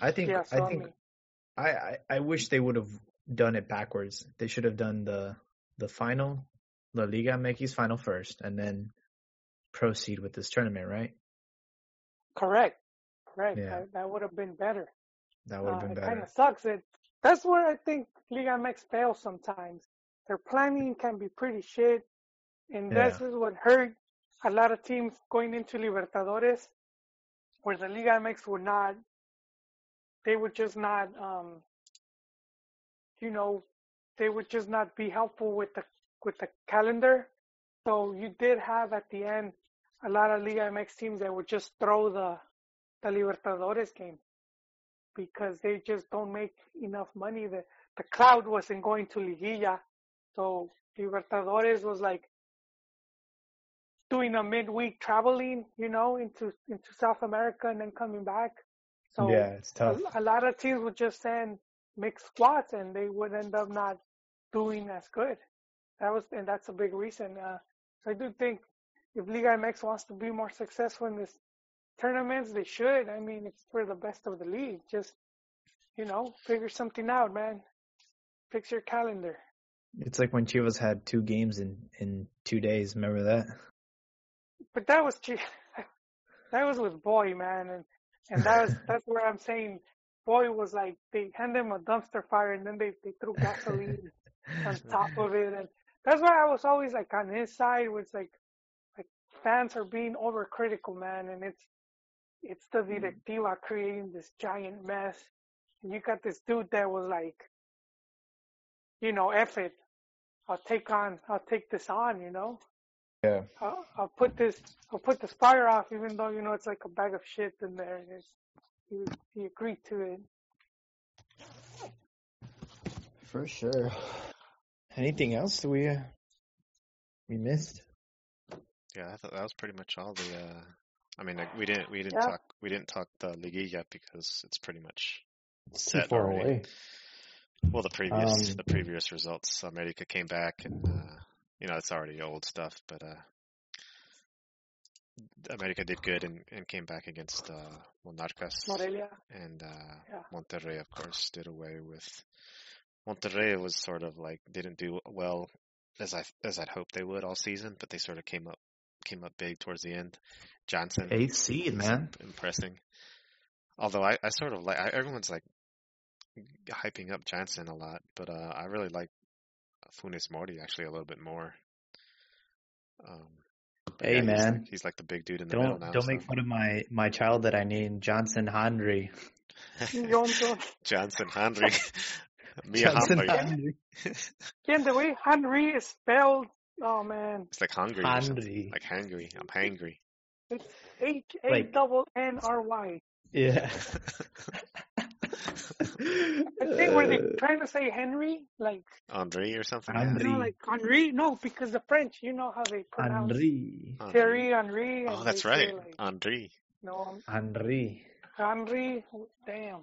I think Yeah, so I I think mean, I, I I wish they would have done it backwards. They should have done the the final, La Liga MX final first, and then proceed with this tournament, right? correct, correct. Yeah. That, that would have been better. That would have Uh, been it kind of sucks. It that's where I think Liga MX fails sometimes. Their planning can be pretty shit, and Yeah. this is what hurt a lot of teams going into Libertadores, where the Liga MX would not, they would just not, um, you know, they would just not be helpful with the with the calendar. So you did have at the end a lot of Liga MX teams that would just throw the the Libertadores game because they just don't make enough money. The the crowd wasn't going to Liguilla, so Libertadores was like doing a midweek traveling, you know, into into South America and then coming back. So yeah, it's a, tough. a lot of teams would just send mixed squads and they would end up not doing as good. That was and that's a big reason. Uh, so I do think if Liga MX wants to be more successful in this tournaments, they should. I mean, it's for the best of the league. Just you know, figure something out, man. Fix your calendar. It's like when Chivas had two games in in two days. Remember that? But that was che- *laughs* that was with Boy, man, and and that was *laughs* that's where I'm saying Boy was like they hand him a dumpster fire and then they they threw gasoline on top of it, and that's why I was always like on his side was like like fans are being overcritical, man, and it's it's the hmm. directiva creating this giant mess, and you got this dude that was like, you know, F it, I'll take on, I'll take this on, you know. Yeah. I'll, I'll put this I'll put this fire off even though you know it's like a bag of shit in there and it's, he he agreed to it. For sure. Anything else that we uh, we missed? Yeah, I thought that was pretty much all the. Uh, I mean, like, we didn't we didn't Yeah. talk we didn't talk the Liguilla because it's pretty much It's too Set far already. away. well the previous Um, the previous results. America came back and uh, you know it's already old stuff, but uh, America did good and, and came back against uh, Monarcas Morelia. and uh, Yeah. Monterrey, of course, did away with. Monterrey was sort of like didn't do well as I as I'd hoped they would all season, but they sort of came up came up big towards the end. Johnson Eighth seed, man. im- impressing. Although I, I sort of like I, everyone's like hyping up Johnson a lot, but uh, I really like Funes Mori actually a little bit more. Um, Hey, yeah, he's man. like, he's like the big dude in the Don't now. don't make fun of my my child that I named Johnson Henry. Johnson. *laughs* Johnson Henry. *laughs* Mia Johnson Henry. Again, the way Henry is spelled, oh man, It's like hungry. Henry. Like hangry. I'm hangry. it's H A double N R Y. Yeah. *laughs* I think were they Uh, trying to say Henry, like Andre or something. Henry. you know, like Henri? No, because the French, you know how they pronounce Henry. Andre. Thierry Henry. Oh, that's right. Like, Andre. no, Henry. Henry. Damn.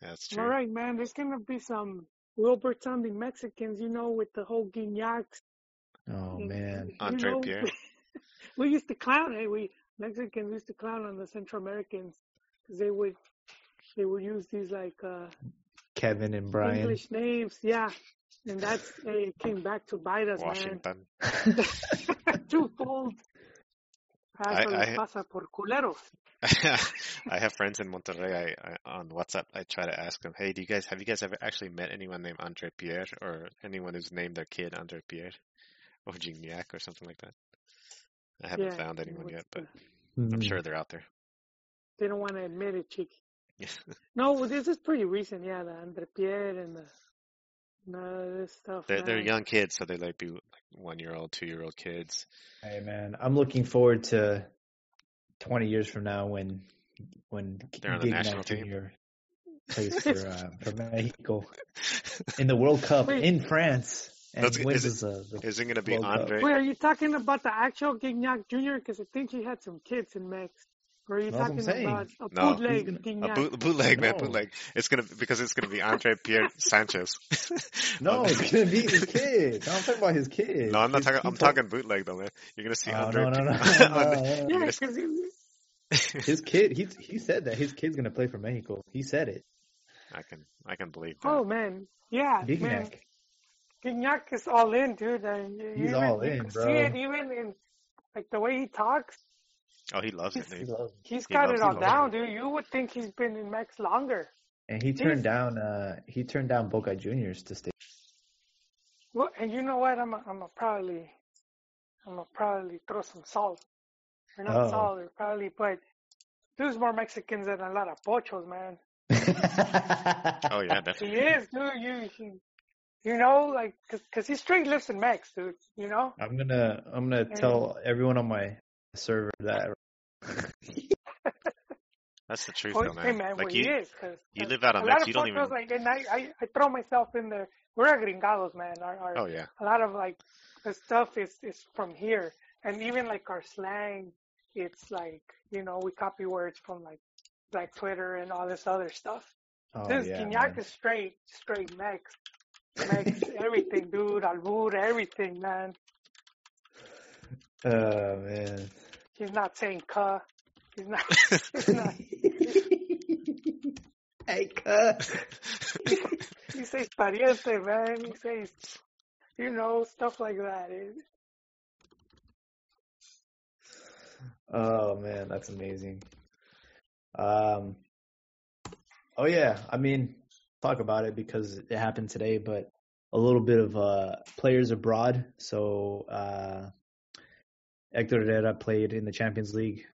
That's true. right, man. There's gonna be some Wilbert sounding Mexicans, you know, with the whole Gignacs. Oh and- man. you Andre know, Pierre. *laughs* we used to clown. Hey, we Mexicans used to clown on the Central Americans because they would, they would use these like uh Kevin and Brian. English names, yeah. And that's it came back to bite us, Washington. *laughs* man. Twofold. I- I- pasa por culeros. I have friends in Monterrey. I, I on WhatsApp. I try to ask them, "Hey, do you guys have you guys ever actually met anyone named Andre Pierre or anyone who's named their kid Andre Pierre or Gignac or something like that?" I haven't Yeah, found anyone yet, but Hmm. I'm sure they're out there. They don't want to admit it, Chicky. *laughs* No, well, this is pretty recent, yeah. The Andre Pierre and the none this stuff. they're they're young kids, so they like be like one year old, two year old kids. Hey man, I'm looking forward to 20 years from now when when They're on the Gignac national team. Jr. plays for uh, *laughs* for Mexico *laughs* in the World Cup Wait. in France and That's- wins is us, uh, the Is it gonna be World Cup. Andre? Wait, are you talking about the actual Gignac Jr.? Because I think he had some kids in Mex. Or are you That's talking saying. about a No. bootleg gonna- A boot, bootleg man, bootleg. It's gonna because it's gonna be Andre Pierre *laughs* Sanchez. *laughs* No, it's gonna be his *laughs* kid. No, I'm talking about his kid. No, I'm not His- talking. he I'm told- talking bootleg though, man. You're gonna see Oh, Andre. no, no, no, no, no. Yeah, because His kid, he he said that his kid's gonna play for Mexico. He said it. I can I can believe that. oh man, yeah, man. Gignac. Gignac is all in, dude. And you, He's you all in, you bro. See it even in like the way he talks. Oh, he loves it, He dude. loves- He's He got loves it all it. down, dude. You would think he's been in Mex longer. And he turned down uh he turned down Boca Juniors to stay. Well, and you know what? I'm a, I'm a probably, I'm a probably throw some salt. Or not Oh. salt, or probably, but there's more Mexicans than a lot of pochos, man. *laughs* Oh yeah, definitely. He definitely. is, dude. You, you, you know, like, cause he straight lives in Mex, dude. You know? I'm gonna I'm gonna tell everyone on my server that *laughs* That's the truth, Oh, though, man. hey, man, like well, you, is, cause you live out a on lot of you don't even. like, and I, I, I throw myself in there. We're gringados, man. Our, our, Oh yeah, a lot of like the stuff is is from here, and even like our slang, it's like you know we copy words from like like Twitter and all this other stuff. oh this yeah, Gignac man. is straight straight Mex, *laughs* Mex everything, dude, albur, everything, man. Oh man. He's not saying "cuh." He's not. *laughs* He's not. hey, cut. *laughs* He says "pariente," man. He says, you know, stuff like that. It, Oh man, that's amazing. Um. Oh yeah, I mean, talk about it because it happened today, but a little bit of uh players abroad. So uh Hector Herrera played in the Champions League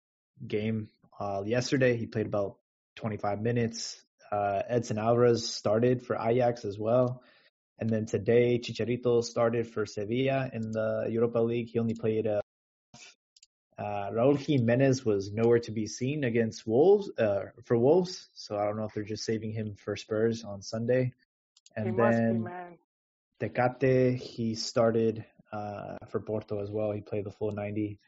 game uh yesterday. He played about 25 minutes. Uh Edson Alvarez started for Ajax as well. And then today Chicharito started for Sevilla in the Europa League. He only played uh uh, Raul Jimenez was nowhere to be seen against Wolves uh, for Wolves, so I don't know if they're just saving him for Spurs on Sunday. he And be, then man. Tecate, he started uh, for Porto as well. He played the full 90,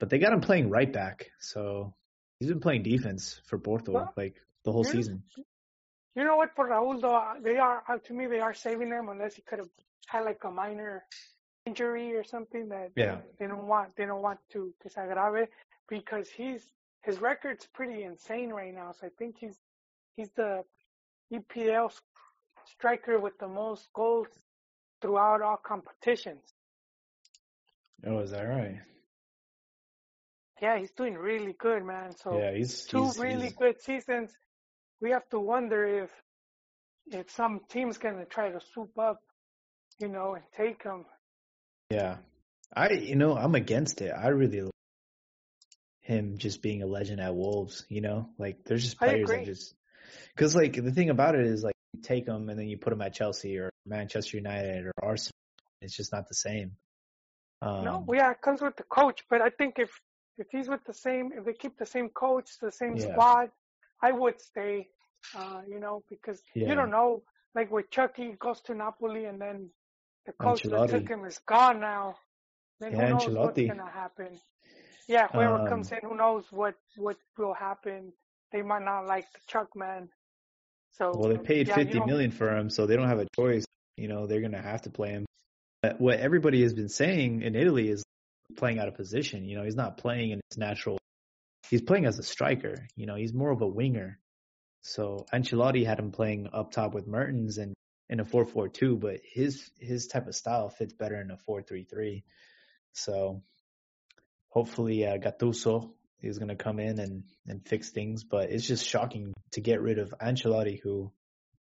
but they got him playing right back, so he's been playing defense for Porto Well, like the whole yeah. season. You know what? For Raul, though, they are uh, to me they are saving him unless he could have had like a minor injury or something that Yeah. they don't want. They don't want to que se agrave because he's his record's pretty insane right now. So I think he's he's the EPL striker with the most goals throughout all competitions. Oh, is that right? Yeah, he's doing really good, man. So yeah, he's two he's, really he's- good seasons. We have to wonder if if some team's gonna try to swoop up, you know, and take him. Yeah. I you know, I'm against it. I really like him just being a legend at Wolves, you know? Like there's just players that just cuz like the thing about it is like you take him and then you put him at Chelsea or Manchester United or Arsenal. It's just not the same. Um no, well, yeah, it comes with the coach, but I think if if he's with the same, if they keep the same coach, the same Yeah. squad, I would stay. Uh, you know, because Yeah. you don't know, like with Chucky goes to Napoli and then the coach that took him is gone now. Then Yeah, who knows what's Ancelotti. gonna happen? Yeah, whoever Um, comes in, who knows what what will happen? They might not like the Chuck man. So well they paid yeah, fifty million for him, so they don't have a choice. You know, they're going to have to play him. But what everybody has been saying in Italy is playing out of position. You know, he's not playing in his natural. He's playing as a striker. You know, he's more of a winger. So Ancelotti had him playing up top with Mertens and in a 4-4-2, but his his type of style fits better in a 4-3-3. So hopefully uh, Gattuso is going to come in and and fix things, but it's just shocking to get rid of Ancelotti who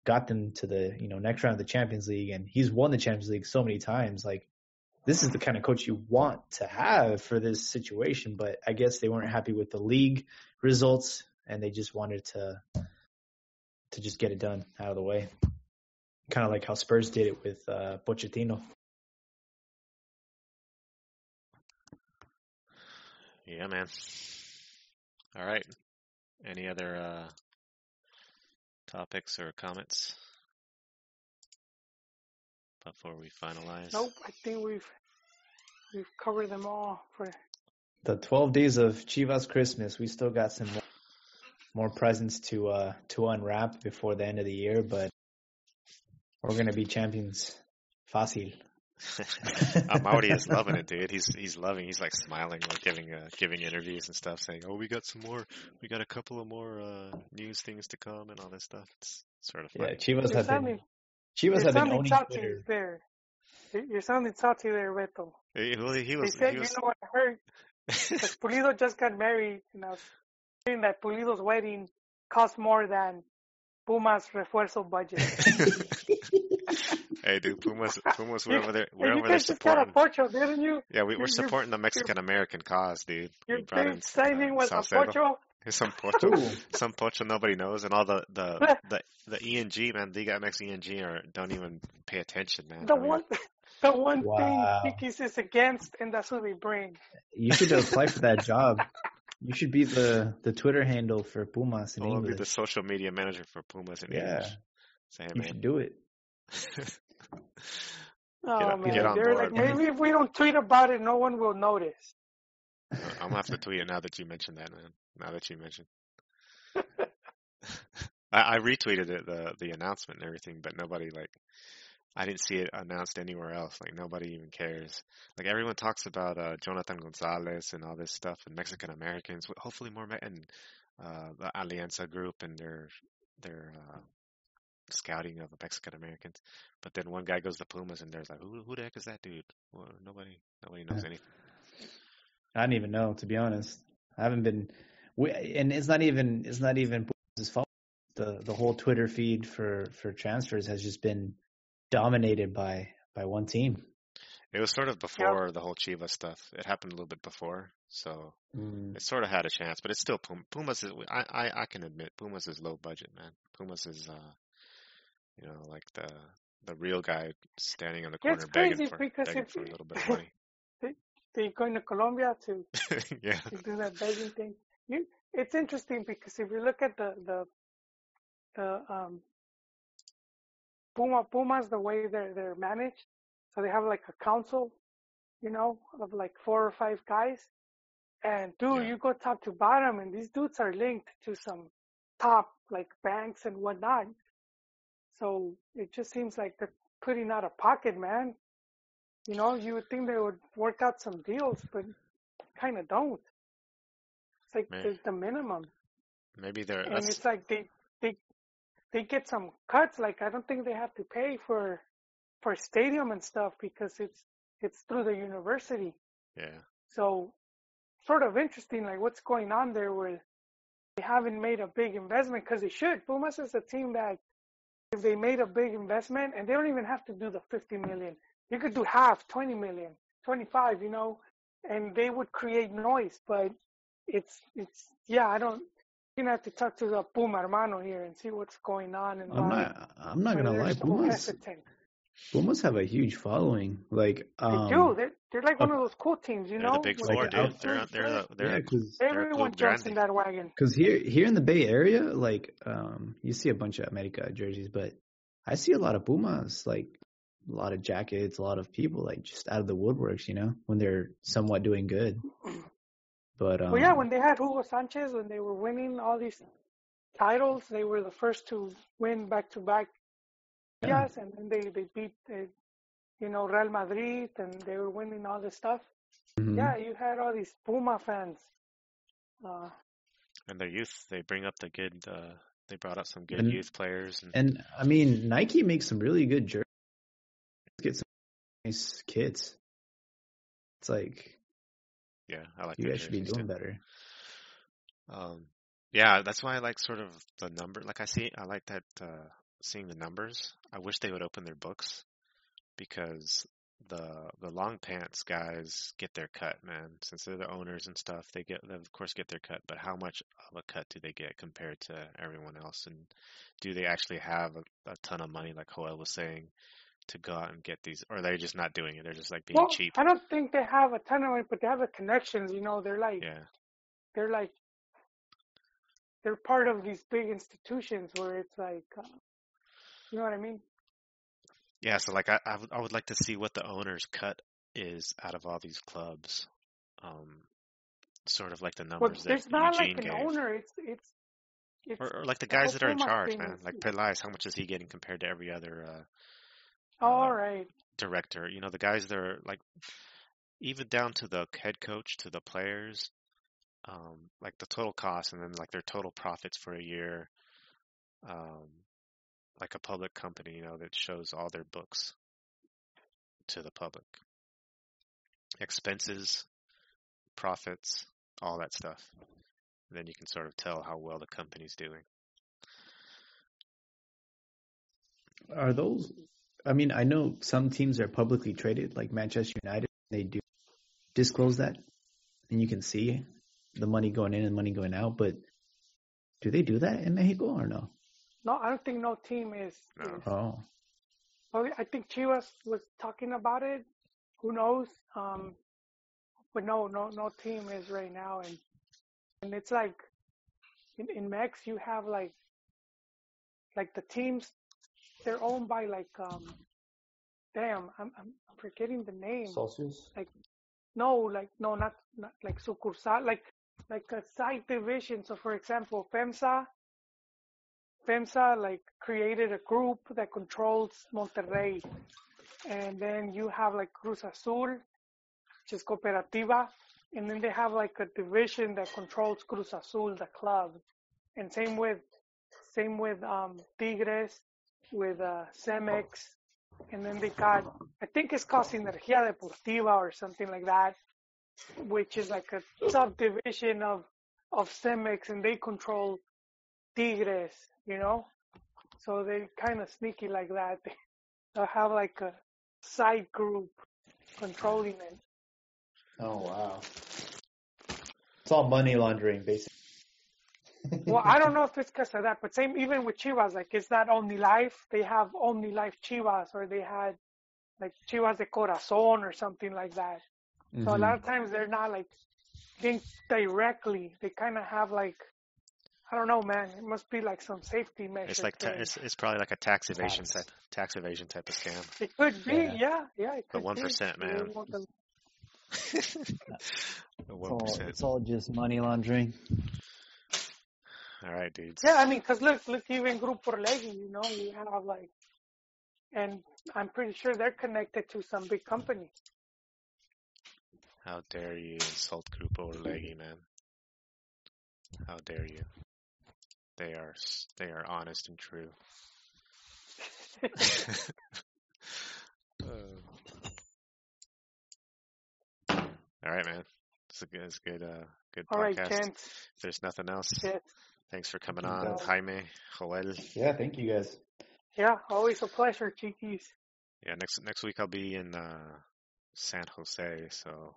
got them to the, you know, next round of the Champions League and he's won the Champions League so many times like this is the kind of coach you want to have for this situation, but I guess they weren't happy with the league results and they just wanted to to just get it done out of the way. Kind of like how Spurs did it with uh, Pochettino. Yeah, man. All right. Any other uh, topics or comments before we finalize? Nope, I think we've we've covered them all for The 12 days of Chivas Christmas, we still got some more, more presents to uh to unwrap before the end of the year, but we're gonna be champions. Fácil. *laughs* Mauri is loving it, dude. He's he's loving. He's like smiling, like giving uh, giving interviews and stuff, saying, "Oh, we got some more. We got a couple of more uh, news things to come and all this stuff." It's sort of Yeah, funny. Chivas You're have been sounding, Chivas you're have been sounding owning Twitter. there. You're you're sounding salty there, Beto. He, well, he They said, He you know what I heard? Because Pulido just got married, and I was hearing that Pulido's wedding cost more than Puma's refuerzo budget. *laughs* *laughs* hey, dude, Pumas, Pumas, we're *laughs* You- over there. And We're you over there guys just got a supporting. pocho, didn't you? Yeah, we, we're supporting the Mexican American cause, dude. Your We brought in big signing uh, was a Salcedo. pocho. *laughs* Some *laughs* pocho, some pocho nobody knows, and all the the the, the ENG man, Liga MX ENG, are don't even pay attention, man. The I mean, one, the one Wow. thing Kikis is against, and that's what we bring. You should apply for that job. You should be the the Twitter handle for Pumas in I'll be the social media manager for Pumas in Yeah. English. Say, hey, You man. should do it. Oh man, they're board. like maybe if *laughs* we don't tweet about it, no one will notice. I'm gonna have to tweet it now that you mentioned that, man. Now that you mentioned. *laughs* I, I retweeted it, the the announcement and everything, but nobody like I didn't see it announced anywhere else. Like nobody even cares. Like everyone talks about uh Jonathan Gonzalez and all this stuff and Mexican Americans. Hopefully more and uh the Alianza group and their their uh scouting of Mexican Americans. But then one guy goes to Pumas and there's like, who who the heck is that dude? Well, nobody nobody knows Yeah. anything. I don't even know, to be honest. I haven't been, we, and it's not even it's not even Pumas' fault. The the whole Twitter feed for for transfers has just been dominated by by one team. It was sort of before the whole Chivas stuff. It happened a little bit before, so Mm. it sort of had a chance. But it's still Pum- Pumas. Is, I, I I can admit Pumas is low budget, man. Pumas is uh, you know, like the the real guy standing on the corner begging for begging for a little bit of money. They *laughs* going to Colombia to *laughs* yeah, to do that begging thing. You, it's interesting because if you look at the the the um Puma Pumas, the way they're they're managed, so they have like a council, you know, of like four or five guys, and dude, Yeah. you go top to bottom, and these dudes are linked to some top like banks and whatnot. So it just seems like they're putting out of pocket, man. You know, you would think they would work out some deals, but kind of don't. It's like Man. the, minimum, maybe they're and it's like they they they get some cuts. Like I don't think they have to pay for for stadium and stuff because it's it's through the university. yeah. So sort of interesting, like what's going on there where they haven't made a big investment because they should. Pumas is a team that if they made a big investment and they don't even have to do the 50 million, you could do half, 20 million, 25, you know, and they would create noise. But it's it's yeah, I don't. You're gonna have to talk to the Puma hermano here and see what's going on and I'm not I'm not gonna lie, Pumas hesitant. Pumas have a huge following. Like They um, do. They're they're like one of those cool teams, you They're know. the big with like four, an dude. They're they're the they're yeah, because they're Everyone Club jumps in that wagon. Because here, here in the Bay Area, like, um, you see a bunch of America jerseys, but I see a lot of Pumas, like, a lot of jackets, a lot of people, like, just out of the woodworks, you know, when they're somewhat doing good. But, um, Well, yeah, when they had Hugo Sanchez, when they were winning all these titles, they were the first to win back to back. Yeah. Yes, and then they they beat, uh, you know, Real Madrid, and they were winning all this stuff. mhm. Yeah, you had all these Puma fans. Uh, and their youth. They bring up the good uh They brought up some good And- youth players, and, And I mean, Nike makes some really good jerseys. Get some nice kits. It's like yeah, I like you guys should be doing too. better. Um, yeah, that's why I like sort of the number. Like I see, I like that uh, seeing the numbers. I wish they would open their books because the the long pants guys get their cut, man. Since they're the owners and stuff, they get they of course get their cut. But how much of a cut do they get compared to everyone else? And do they actually have a, a ton of money, like Joel was saying, to go out and get these, or they're just not doing it? They're just like being Well, cheap. I don't think they have a ton of money, but they have the connections. You know, they're like Yeah, they're like they're part of these big institutions where it's like, uh, you know what I mean? yeah. So like I I would, like to see what the owner's cut is out of all these clubs. Um, sort of like the But numbers that there's not Eugene like an gave. owner. It's it's it's Or, or like the guys that are in charge, man. Like Pelaez, how much is he getting compared to every other uh, all uh, right. director? You know, the guys that are like, even down to the head coach, to the players, um, like the total cost, and then like their total profits for a year. Um, like a public company, you know, that shows all their books to the public. Expenses, profits, all that stuff. And then you can sort of tell how well the company's doing. Are those? I mean, I know some teams are publicly traded, like Manchester United. They do disclose that, and you can see the money going in and money going out. But do they do that in Mexico or no? No, I don't think no team is. No. is Oh, well, I think Chivas was talking about it. Who knows? Um, but no, no, no team is right now, and and it's like in in Mex you have like like the teams they're owned by like um damn I'm I'm forgetting the name. Celsius. Like no, like no, not not like sucursal, like like a side division. So, for example, FEMSA, FEMSA like created a group that controls Monterrey, and then you have like Cruz Azul, which is Cooperativa, and then they have like a division that controls Cruz Azul, the club, and same with same with um Tigres, with uh, Cemex, and then they got I think it's called Sinergia Deportiva or something like that, which is like a subdivision of of Cemex, and they control Tigres, you know. So they kind of sneaky like that. *laughs* They'll have like a side group controlling it. Oh wow. It's all money laundering, basically. Well, I don't *laughs* know if it's because of that, but same even with Chivas, like it's not Omnilife. They have Omnilife Chivas, or they had like Chivas de Corazon or something like that. So a mm-hmm. lot of times they're not like linked directly. They kind of have like I don't know, man. It must be like some safety measure. It's like ta- it's it's probably like a tax evasion Tax. type tax evasion type of scam. It could be, Yeah. yeah, yeah. it But could be. 1%, man. want them- *laughs* one percent. it's all just money laundering. All right, dudes. Yeah, I mean, cause look, look, even Grupo Orlegi, you know, you have like, and I'm pretty sure they're connected to some big company. How dare you insult Grupo Orlegi, man? How dare you? They are they are honest and true. *laughs* *laughs* Uh, all right, man. It's a good, it's a good, uh, good All right, podcast. gents. If there's nothing else, Yeah, thanks for coming No on, doubt. Jaime, Joel. Yeah, thank you guys. yeah, always a pleasure, Chiquis. Yeah, next next week I'll be in uh, San Jose, so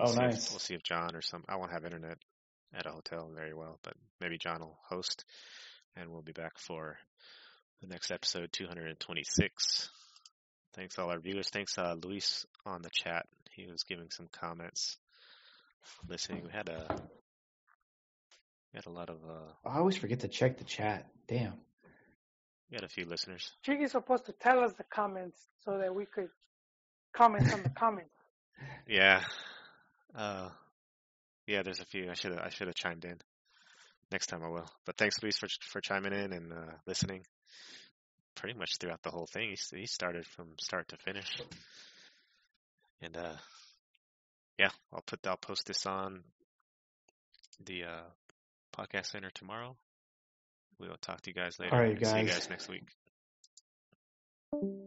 Oh, we'll see if- nice. we'll see if John or some. I won't have internet at a hotel very well, but maybe John will host, and we'll be back for the next episode, 226. Thanks all our viewers. Thanks uh, Luis on the chat. He was giving some comments, listening. We had a we had a lot of uh, I always forget to check the chat. Damn. we had a few listeners. Chiqui's supposed to tell us the comments so that we could comment on the *laughs* comments. Yeah. Uh, yeah, there's a few. I should have I should have chimed in. Next time I will. But thanks, Luis, for for chiming in and uh, listening. Pretty much throughout the whole thing, he he started from start to finish. And uh, yeah, I'll put I'll post this on the uh, podcast center tomorrow. we will talk to you guys later. All right, and See you guys. guys next week.